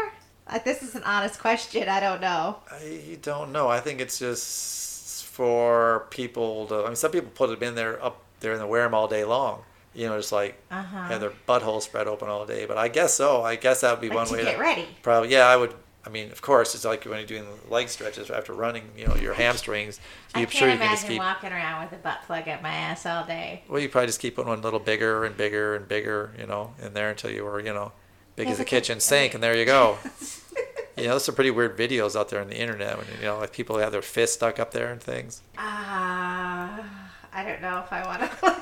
Uh, this is an honest question. I don't know. I don't know. I think it's just for people to. I mean, some people put them in there up there and they wear them all day long. You know, just like Uh-huh. have their butthole spread open all day. But I guess so. I guess that would be Like one to way get to ready. Probably, yeah. I would. I mean, of course, it's like when you're doing leg stretches after running. You know, your hamstrings. I can't sure you imagine can just keep. walking around with a butt plug up my ass all day. Well, you probably just keep putting one a little bigger and bigger and bigger. You know, in there until you were, you know, big as a kitchen sink, and there you go. You know, there's some pretty weird videos out there on the internet when you know, like people have their fists stuck up there and things. Ah, I don't know if I want to.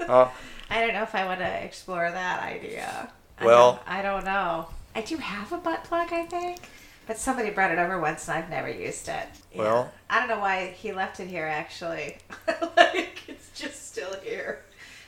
Like, Oh, I don't know if I want to explore that idea. I Well- don't- I don't know. I do have a butt plug, I think, but somebody brought it over once and I've never used it. Yeah. Well- I don't know why he left it here. Actually, like it's just still here.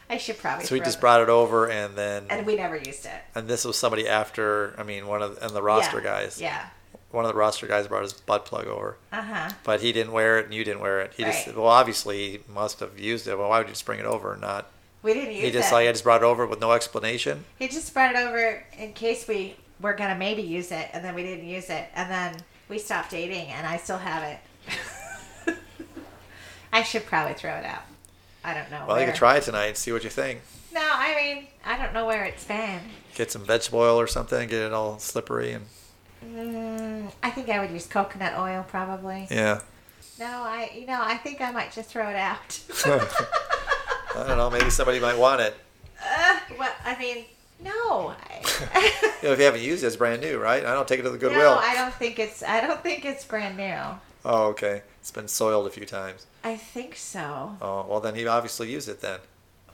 I should probably. so we just it- brought it over, and then and we never used it. and this was somebody after. I mean, one of and the roster Yeah. guys. Yeah. One of the roster guys brought his butt plug over, Uh huh. but he didn't wear it, and you didn't wear it. He just Right. well, obviously he must have used it. Well, why would you just bring it over and not? We didn't use it. He just it. like I just brought it over with no explanation. He just brought it over in case we were gonna maybe use it, and then we didn't use it, and then we stopped dating, and I still have it. I should probably throw it out. I don't know. Well, you where. can try it tonight and see what you think. No, I mean I don't know where it's been. Get some vegetable oil or something, get it all slippery, and Mm, I think I would use coconut oil probably. yeah. No, I you know I think I might just throw it out. I don't know. Maybe somebody might want it. uh, well, I mean no. I, You know, if you haven't used it, it's brand new, right? I don't take it to the Goodwill. no, I don't think it's I don't think it's brand new. Oh, okay. It's been soiled a few times. I think so. Oh, well, then he obviously used it then.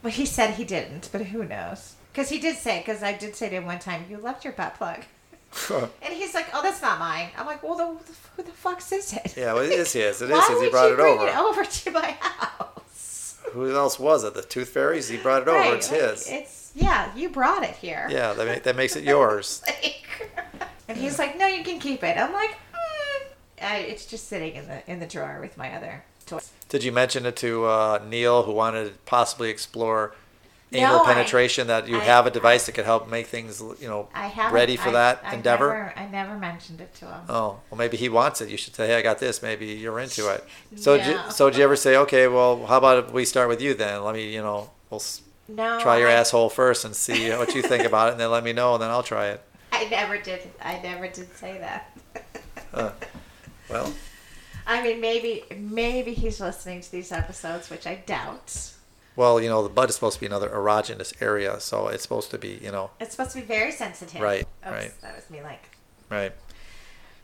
Well, he said he didn't, but who knows? Because he did say, because I did say to him one time, you left your butt plug. And he's like, oh, that's not mine. I'm like, well, the, who the fuck's is it? Yeah, well, it is his. It is his. He brought you it bring over. it over to my house? Who else was it? The Tooth Fairies? He brought it over. It's like, his. It's yeah, you brought it here. Yeah, that, ma- that makes it yours. And he's like, no, you can keep it. I'm like, mm. I, it's just sitting in the in the drawer with my other toys. Did you mention it to uh, Neil, who wanted to possibly explore anal No, I- penetration? that you I- have a device that could help make things, you know, I ready for I- that I endeavor. Never, I never mentioned it to him. Oh, well, maybe he wants it. You should say, "Hey, I got this. Maybe you're into it." So, did you, so did you ever say, "Okay, well, how about if we start with you then? Let me, you know, we'll No, try your I, asshole first and see what you think about it, and then let me know, and then I'll try it." I never did. I never did say that. Well, I mean, maybe maybe he's listening to these episodes, which I doubt. Well, you know, the butt is supposed to be another erogenous area, so it's supposed to be, you know, It's supposed to be very sensitive. Right, Oops, right. That was me. Like, right.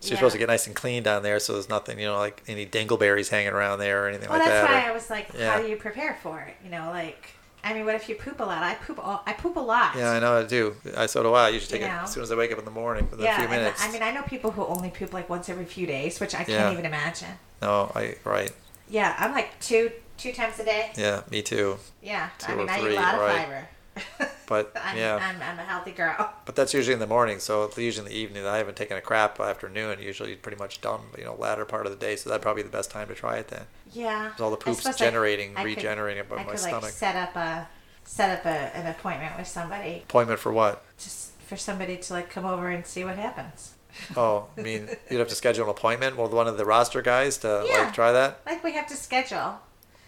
So Yeah. you're supposed to get nice and clean down there, so there's nothing, you know, like any dingleberries hanging around there or anything well, like that. Well, that's why or- I was like, yeah. how do you prepare for it? You know, like, I mean, what if you poop a lot? I poop. All, I poop a lot. yeah, I know I do. I so do I. I usually take You it as soon as I wake up in the morning within Yeah, a few minutes. I mean, I know people who only poop like once every few days, which I can't even imagine. no, I right. Yeah, I'm like two two times a day. Yeah, me too. Yeah, Two I mean, I eat a lot of fiber. But, I'm, yeah. I'm, I'm a healthy girl. But that's usually in the morning, so usually in the evening. I haven't taken a crap afternoon. Usually, pretty much done. You know, latter part of the day. So that'd probably be the best time to try it then. Yeah. all the poop's I- generating, I could- regenerating above I my could stomach. like set up a set up a, an appointment with somebody Appointment for what? just for somebody to like come over and see what happens. Oh, I mean, you'd have to schedule an appointment with one of the roster guys to Yeah. like try that. Like we have to schedule.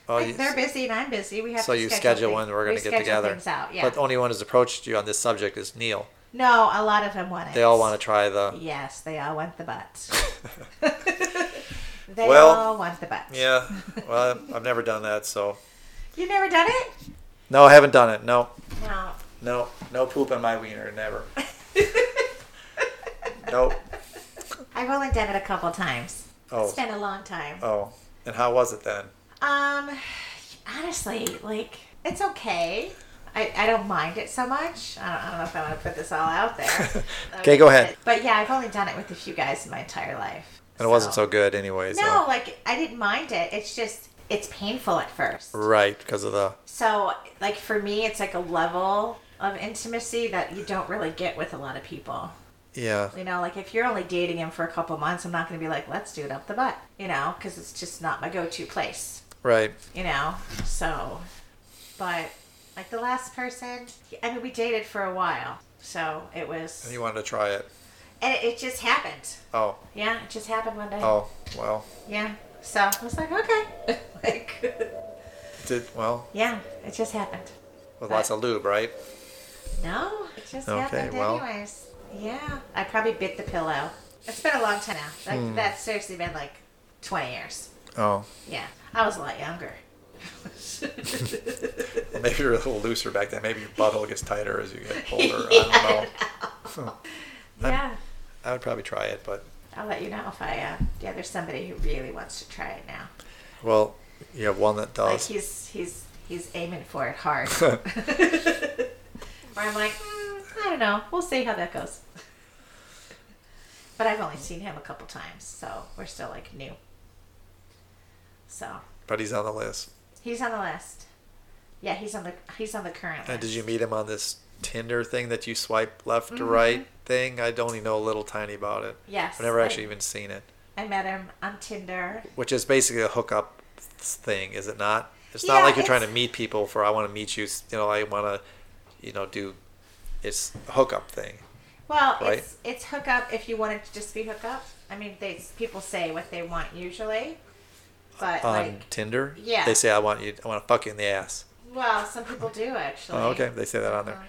Oh, like they're busy and I'm busy. We have so you schedule, when we're we going to get together. Things out, yeah. But the only one who's approached you on this subject is Neil. no, a lot of them want it. They all want to try the. Yes, they all want the butt. They Well, all want the butt. Yeah. Well, I've never done that, so You've never done it? no, I haven't done it. No, No. no, no poop on my wiener. Never. Nope. I've only done it a couple times. Oh. It's been a long time. Oh, and how was it then? Um, honestly, like it's okay. I, I don't mind it so much. I don't, I don't know if I want to put this all out there. Okay, go ahead. But yeah, I've only done it with a few guys in my entire life. And it wasn't so good, anyways. No, like I didn't mind it. It's just it's painful at first. Right, because of the. So like for me, it's like a level of intimacy that you don't really get with a lot of people. Yeah. You know, like if you're only dating him for a couple months, I'm not going to be like, let's do it up the butt. You know, because it's just not my go-to place. Right. you know so but like the last person i mean we dated for a while so it was And you wanted to try it. and it, it just happened Oh. yeah it just happened one day Oh. Well. yeah so i was like okay like Did well yeah it just happened with lots of lube, right? no it just Okay, happened well. anyways yeah i probably bit the pillow it's been a long time now like Hmm. that's seriously been like 20 years Oh. yeah i was a lot younger maybe you're a little looser back then. Maybe your butthole gets tighter as you get older. I don't know. yeah I would probably try it, but I'll let you know if I, uh, yeah, there's somebody who really wants to try it now. well, you have one that Like he's he's he's aiming for it hard. Where I'm like, mm, I don't know. We'll see how that goes. But I've only seen him a couple times, so we're still like new. So but he's on the list. he's on the list. Yeah, he's on the he's on the current list. And did you meet him on this Tinder thing that you swipe left Mm-hmm. to right thing? I only know a little tiny about it. Yes. I've never I- actually even seen it. I met him on Tinder. Which is basically a hookup thing, is it not? It's Yeah, not like you're trying to meet people for I want to meet you. You know, I want to, you know, do. It's a hookup thing. Well, Right. it's it's hookup if you want it to just be hookup. I mean, they people say what they want usually, but on like, Tinder. yeah. They say I want you. I want to fuck you in the ass. well, some people do actually. Oh, okay. They say that on there. Uh,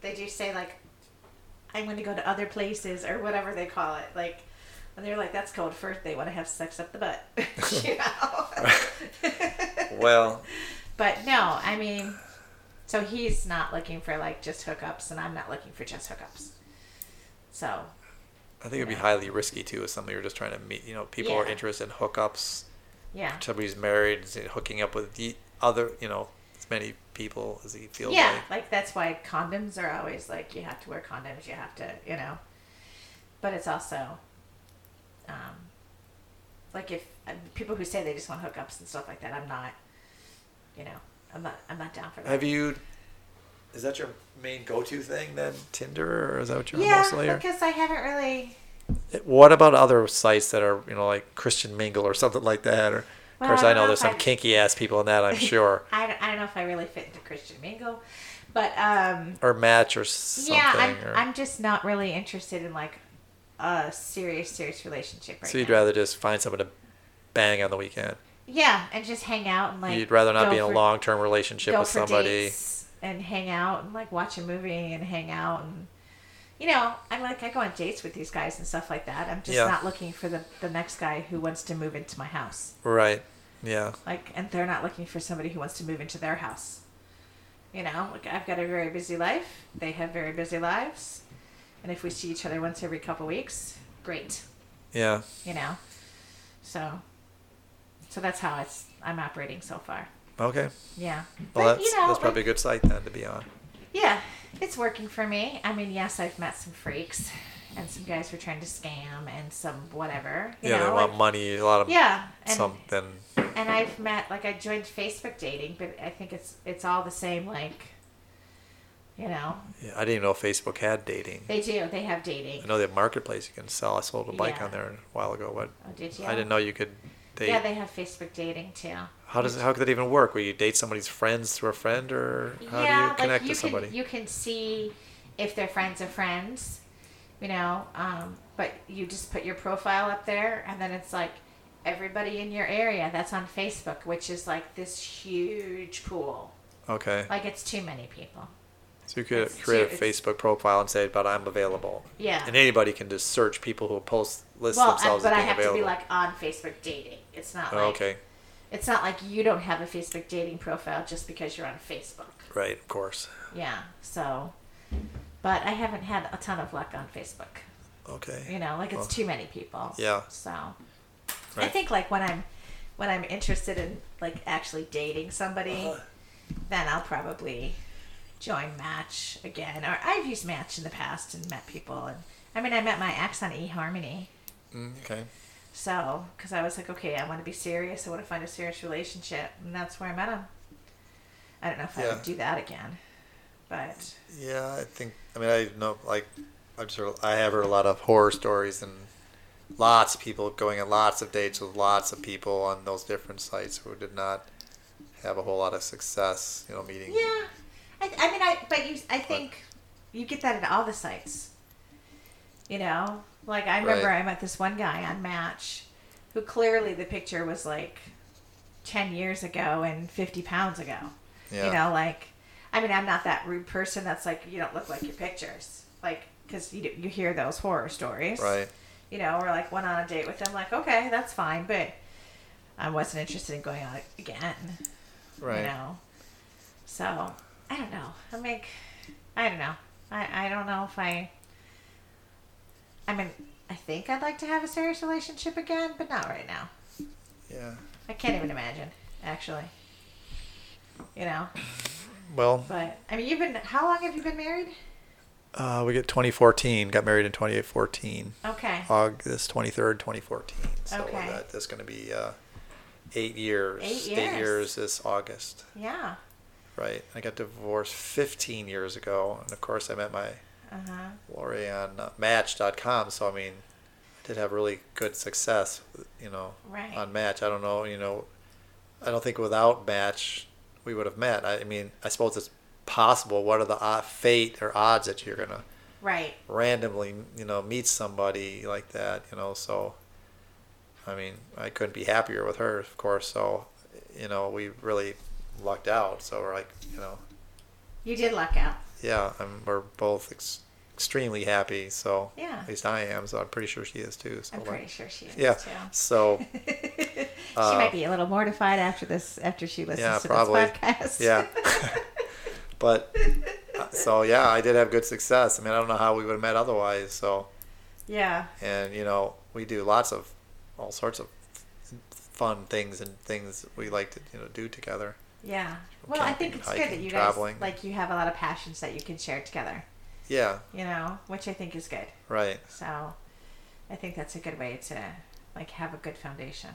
They do say like, I'm going to go to other places or whatever they call it. Like, and they're like, that's code for they want to have sex up the butt. you know. Well, but no, I mean, so he's not looking for like just hookups, and I'm not looking for just hookups. So I think it'd be highly risky too if somebody you're just trying to meet. You know, people are interested in hookups. Yeah. Somebody's married, hooking up with the other, you know, as many people as he feels yeah, like. like that's why condoms are always like you have to wear condoms, you have to, you know. But it's also, um, like if uh, people who say they just want hookups and stuff like that, I'm not, you know, I'm not, I'm not down for that. Have you? Is that your main go-to thing then, Tinder, or is that what you're Yeah, mostly? Or? because I haven't really. What about other sites that are, you know, like Christian Mingle or something like that? Or, of course, I I know know there's some I- kinky ass people in that. I'm sure, I, don't- I don't know if I really fit into Christian Mingle, but um, or Match or something. yeah, I'm, or, I'm just not really interested in like a serious, serious relationship right so you'd now. rather just find someone to bang on the weekend. Yeah, and just hang out and like. you'd rather not be in a long-term relationship go with somebody. and hang out and like watch a movie and hang out and you know i'm like i go on dates with these guys and stuff like that i'm just Yeah. not looking for the, the next guy who wants to move into my house Right. Yeah. like and they're not looking for somebody who wants to move into their house you know like i've got a very busy life they have very busy lives and if we see each other once every couple weeks great Yeah. you know so so that's how it's i'm operating so far Okay. yeah Well, But, that's you know, that's probably a good site then to be on. Yeah, it's working for me. I mean, yes, I've met some freaks and some guys who are trying to scam and some whatever. You yeah, know, they want like- money. A lot of Yeah, and something. and I've met like I joined Facebook dating, but I think it's it's all the same. Like, you know, Yeah, I didn't even know Facebook had dating. they do. They have dating. I know they have marketplace you can sell. I sold a bike Yeah. on there a while ago. What? Oh, did you? I didn't know you could date. Yeah, they have Facebook dating too. how does how could that even work? Where you date somebody's friends through a friend, or how yeah, do you connect like you to somebody? can you can see if they're friends of friends, you know. Um, but you just put your profile up there, and then it's like everybody in your area that's on Facebook, which is like this huge pool. okay. Like it's too many people. So you could It's create too- a Facebook profile and say, "But I'm available." Yeah. And anybody can just search people who post list well, themselves but as I have available. to be like on Facebook dating. It's not Oh, like okay. it's not like you don't have a Facebook dating profile just because you're on Facebook. Right. Of course. Yeah. So, but I haven't had a ton of luck on Facebook. Okay. You know, like it's Well, too many people. Yeah. So, I think like when I'm when I'm interested in like actually dating somebody, Uh-huh. then I'll probably join Match again. Or I've used Match in the past and met people. And I mean, I met my ex on eHarmony. Mm, okay. So, because I was like, okay, I want to be serious. I want to find a serious relationship, and that's where I met him. I don't know if I would do that again, but Yeah, I think. I mean, I know. Like, I'm sure I have heard a lot of horror stories and lots of people going on lots of dates with lots of people on those different sites who did not have a whole lot of success. You know, meeting. yeah, I, I mean, I but you, I think you get that at all the sites. You know, like I remember Right. I met this one guy on Match, who clearly the picture was like ten years ago and fifty pounds ago. Yeah. You know, like, I mean, I'm not that rude person that's like, you don't look like your pictures. Like, because you, you hear those horror stories. Right. You know, or like went on a date with them, like, okay, that's fine, but I wasn't interested in going on it again. Right. You know? So, I don't know. I mean, I don't know. I, I don't know if I. I mean, I think I'd like to have a serious relationship again, but not right now. Yeah. I can't even imagine, actually. You know? Well, But I mean, you've been. How long have you been married? uh, we get 2014. Got married in 2014. Okay. August 23rd, 2014. So Okay. that, that's going to be uh, eight years. Eight years. Eight years. years this August. Yeah. Right. I got divorced 15 years ago, and of course I met my Uh huh. Lori on uh, Match.com. So I mean, did have really good success, you know, Right. on Match. I don't know, you know, I don't think without Match we would have met. I, I mean, I suppose it's possible. What are the uh, fate or odds that you're gonna Right. randomly, you know, meet somebody like that, you know? So, I mean, I couldn't be happier with her, of course. So, you know, we really lucked out. So we're like, you know, You did luck out. Yeah, I'm, we're both ex- extremely happy. So Yeah. at least I am. So I'm pretty sure she is too. So I'm like- pretty sure she is yeah. too. So she uh, might be a little mortified after this, after she listens Yeah, to probably. this podcast. yeah. but uh, so yeah, I did have good success. I mean, I don't know how we would have met otherwise. So yeah. and you know, we do lots of all sorts of fun things and things we like to you know do together. Yeah. Well, I think it's good that you traveling. guys like you have a lot of passions that you can share together. Yeah, You know, which I think is good. right. So, I think that's a good way to like have a good foundation.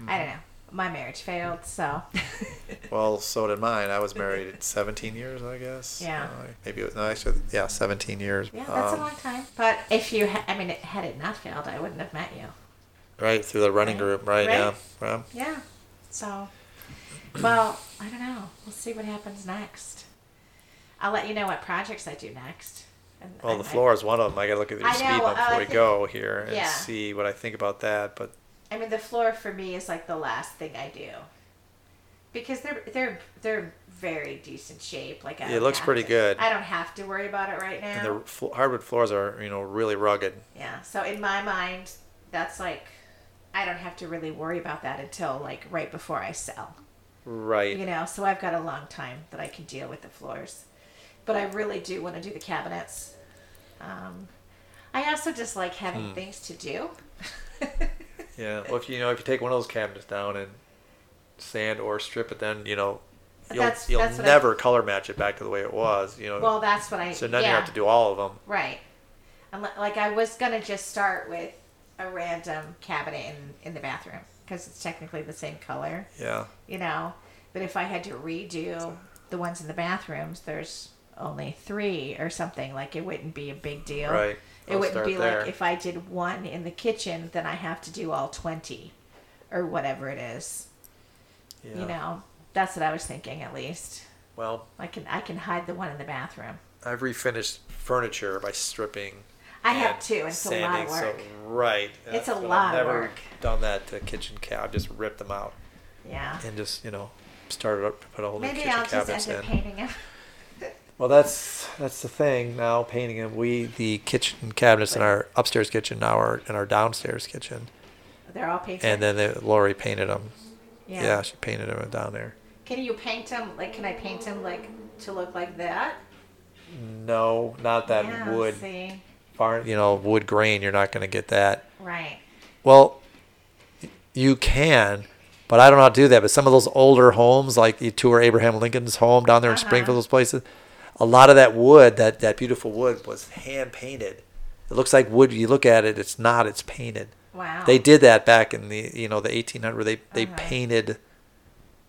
I Mm-hmm. don't know. My marriage failed, so Well, so did mine. I was married 17 years, I guess. Yeah. Uh, maybe it was, no, actually, yeah, 17 years. yeah, that's Um, a long time. But if you, ha- I mean, it, had it not failed, I wouldn't have met you. Right through the running Right. group, right? Right. Yeah. Yeah. So, well, I don't know. We'll see what happens next. I'll let you know what projects I do next. And well, I- the I- floor is one of them. I got to look at the I speed know, uh, before I we think- go here and yeah. see what I think about that. But I mean, the floor for me is like the last thing I do because they're they're they're very decent shape. Like I It looks pretty to- good. I don't have to worry about it right now. and the fl- hardwood floors are, you know, really rugged. yeah. So in my mind, that's like I don't have to really worry about that until like right before I sell. Right. You know, so I've got a long time that I can deal with the floors. But I really do want to do the cabinets. Um, I also just like having Hmm. things to do. Yeah. Well, if you know, if you take one of those cabinets down and sand or strip it, then you know, you'll That's- you'll that's what I- never color match it back to the way it was. You know. well, that's what I. so then yeah. you have to do all of them. Right. And like I was gonna just start with a random cabinet in in the bathroom because it's technically the same color, Yeah. you know. But if I had to redo the ones in the bathrooms, there's only three or something. Like it wouldn't be a big deal. Right. It I'll wouldn't be there. like if I did one in the kitchen, then I have to do all twenty, or whatever it is. Yeah. You know, that's what I was thinking. At least Well, I can I can hide the one in the bathroom. I've refinished furniture by stripping. I have and It's a lot of work. So, right. It's a lot I've of work. done that to kitchen cab. Just ripped them out yeah. and just you know started up to put all the Maybe kitchen I'll just end up in. painting them. Well, that's that's the thing now. Painting them, we the kitchen cabinets in our upstairs kitchen now are in our downstairs kitchen, They're all painted. and then they, Lori painted them. Yeah. she painted them down there. Can you paint them? Like, can I paint them like to look like that? No, not that yeah, wood See, farm. You know, wood grain. You're not going to get that. right. Well, you can, but I don't know how to do that. But some of those older homes, like you tour Abraham Lincoln's home down there in Uh-huh. Springfield, those places, a lot of that wood, that that beautiful wood, was hand painted. It looks like wood. You look at it, it's not. It's painted. Wow. They did that back in the you know the 1800s. They they Uh-huh. painted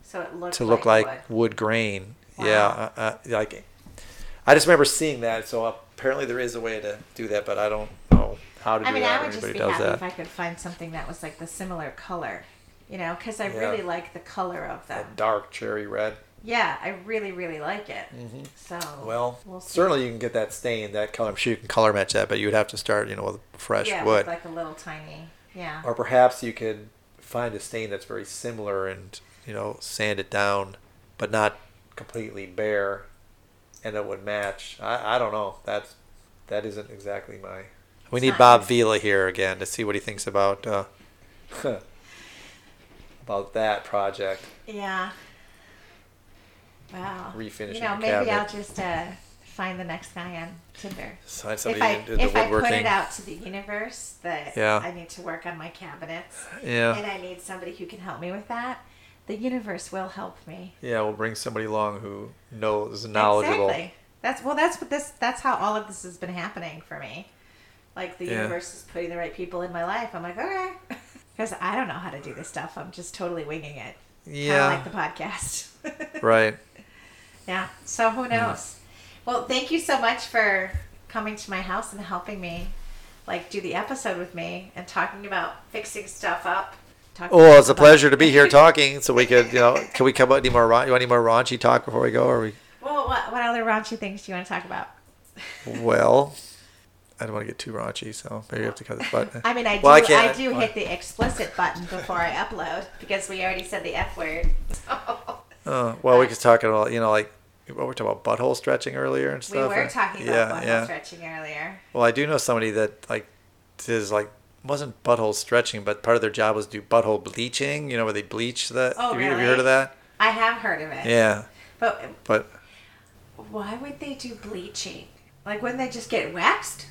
so to look like wood. wood, grain. Wow. Yeah, uh, uh, like I just remember seeing that. So apparently there is a way to do that, but I don't know how to do I mean, that. I would just anybody be does happy that. if I could find something that was like the similar color, you know, because I Yeah. really like the color of them. That dark cherry red. Yeah, I really, really like it. So Mm-hmm. So Well, we'll certainly you can get that stain, that color. I'm sure you can color match that, but you would have to start, you know, with fresh yeah, wood. with like a little tiny, yeah. or perhaps you could find a stain that's very similar and, you know, sand it down, but not completely bare, and it would match. I, I don't know. That's that isn't exactly my. We It's need Bob yours. Vila here again to see what he thinks about uh, about that project. Yeah. Wow. Refinishing You know, the maybe I'll just uh, find the next guy on Tinder. Find If somebody I the if I put it out to the universe that Yeah. I need to work on my cabinets Yeah. and I need somebody who can help me with that, the universe will help me. Yeah, we'll bring somebody along who knows, knowledgeable. Exactly. That's well. That's what this. That's how all of this has been happening for me. Like the Yeah. universe is putting the right people in my life. I'm like, okay, because I don't know how to do this stuff. I'm just totally winging it. Yeah. Kind of like the podcast. Right. Yeah. So who mm. knows? Well, thank you so much for coming to my house and helping me, like, do the episode with me and talking about fixing stuff up. Talking Oh, it's a pleasure to be here talking. So we could, you know, can we come up any more? You want any more raunchy talk before we go? Or we? Well, what, what other raunchy things do you want to talk about? Well, I don't want to get too raunchy, so maybe we have to cut this. button. I mean, I do. Well, I, can't- do hit the explicit button before I upload because we already said the f word. Uh, well, we could talk about, you know, like what we were talking about butthole stretching earlier and stuff. we were talking about yeah, butthole yeah. stretching earlier. Well, I do know somebody that like is like wasn't butthole stretching, but part of their job was to do butthole bleaching. You know, where they bleach the. Oh, have, you, have you heard of that? I have heard of it. Yeah, But but why would they do bleaching? Like, wouldn't they just get waxed?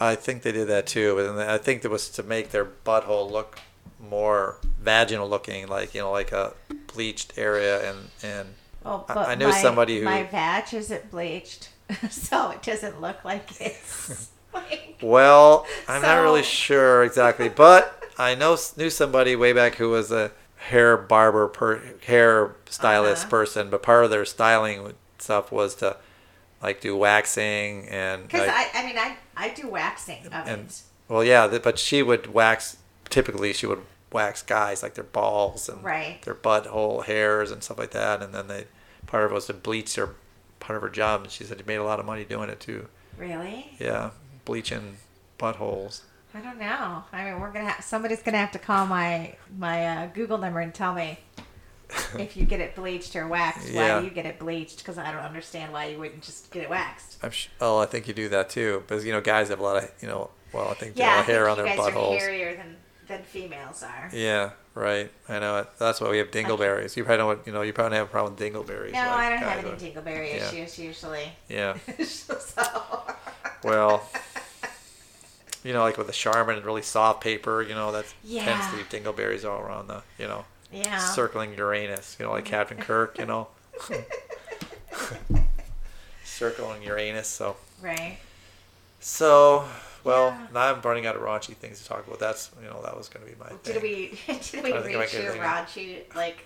I think they did that too. But I think it was to make their butthole look more vaginal looking, like you know, like a bleached area, and and Well, I- but I knew my, somebody who- my vag isn't bleached, so it doesn't look like it's like. Well, I'm not really sure exactly, but I know knew somebody way back who was a hair barber, per, hair stylist Uh-huh. person. But part of their styling stuff was to like do waxing and Because I, I mean, I, I do waxing and well, yeah, but she would wax. Typically, she would wax guys like their balls and Right. their butthole hairs and stuff like that. And then they part of it was to bleach their part of her job. And she said she made a lot of money doing it too. Really? Yeah, bleaching buttholes. I don't know. I mean, we're gonna have somebody's gonna have to call my my uh, Google number and tell me if you get it bleached or waxed. Yeah. Why do you get it bleached? Because I don't understand why you wouldn't just get it waxed. I'm sh- oh, I think you do that too, because you know guys have a lot of you know. Well, I think Yeah, I have hair on their are buttholes. hairier than than females are. Yeah, right. I know it. That's why we have dingleberries. You probably don't. you know. You probably have a problem with dingleberries. No, like I don't have any would. dingleberry Yeah. issues usually. Yeah. so. Well, you know, like with the Charmin and really soft paper, you know, that tends to leave dingleberries all around the, you know, Yeah. circling Uranus. You know, like mm-hmm. Captain Kirk. You know, circling Uranus. So, Right. so. Well, Yeah. now I'm running out of raunchy things to talk about. That's you know that was going to be my thing. Did we did we I think I might reach your raunchy like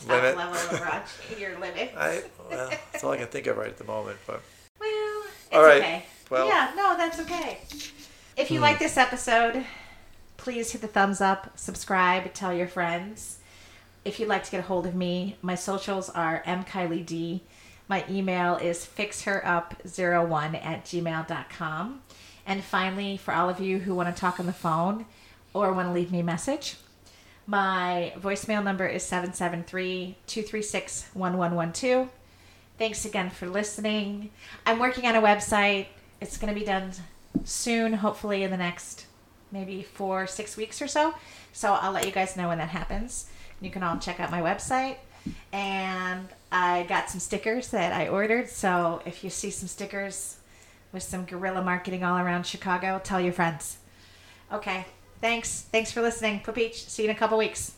top Limit? level of raunchy? Your limit? I well, that's all I can think of right at the moment. But Well, it's All right. okay. Well- yeah, no, that's okay. If you hmm. like this episode, please hit the thumbs up, subscribe, tell your friends. If you'd like to get a hold of me, my socials are mkylied. My email is fixherup01 at gmail.com. And finally, for all of you who want to talk on the phone or want to leave me a message, my voicemail number is 773 236 1112. Thanks again for listening. I'm working on a website. It's going to be done soon, hopefully in the next maybe four, six weeks or so. So I'll let you guys know when that happens. You can all check out my website. And I got some stickers that I ordered. So if you see some stickers with some guerrilla marketing all around Chicago, tell your friends. Okay. Thanks. Thanks for listening. Peach. See you in a couple weeks.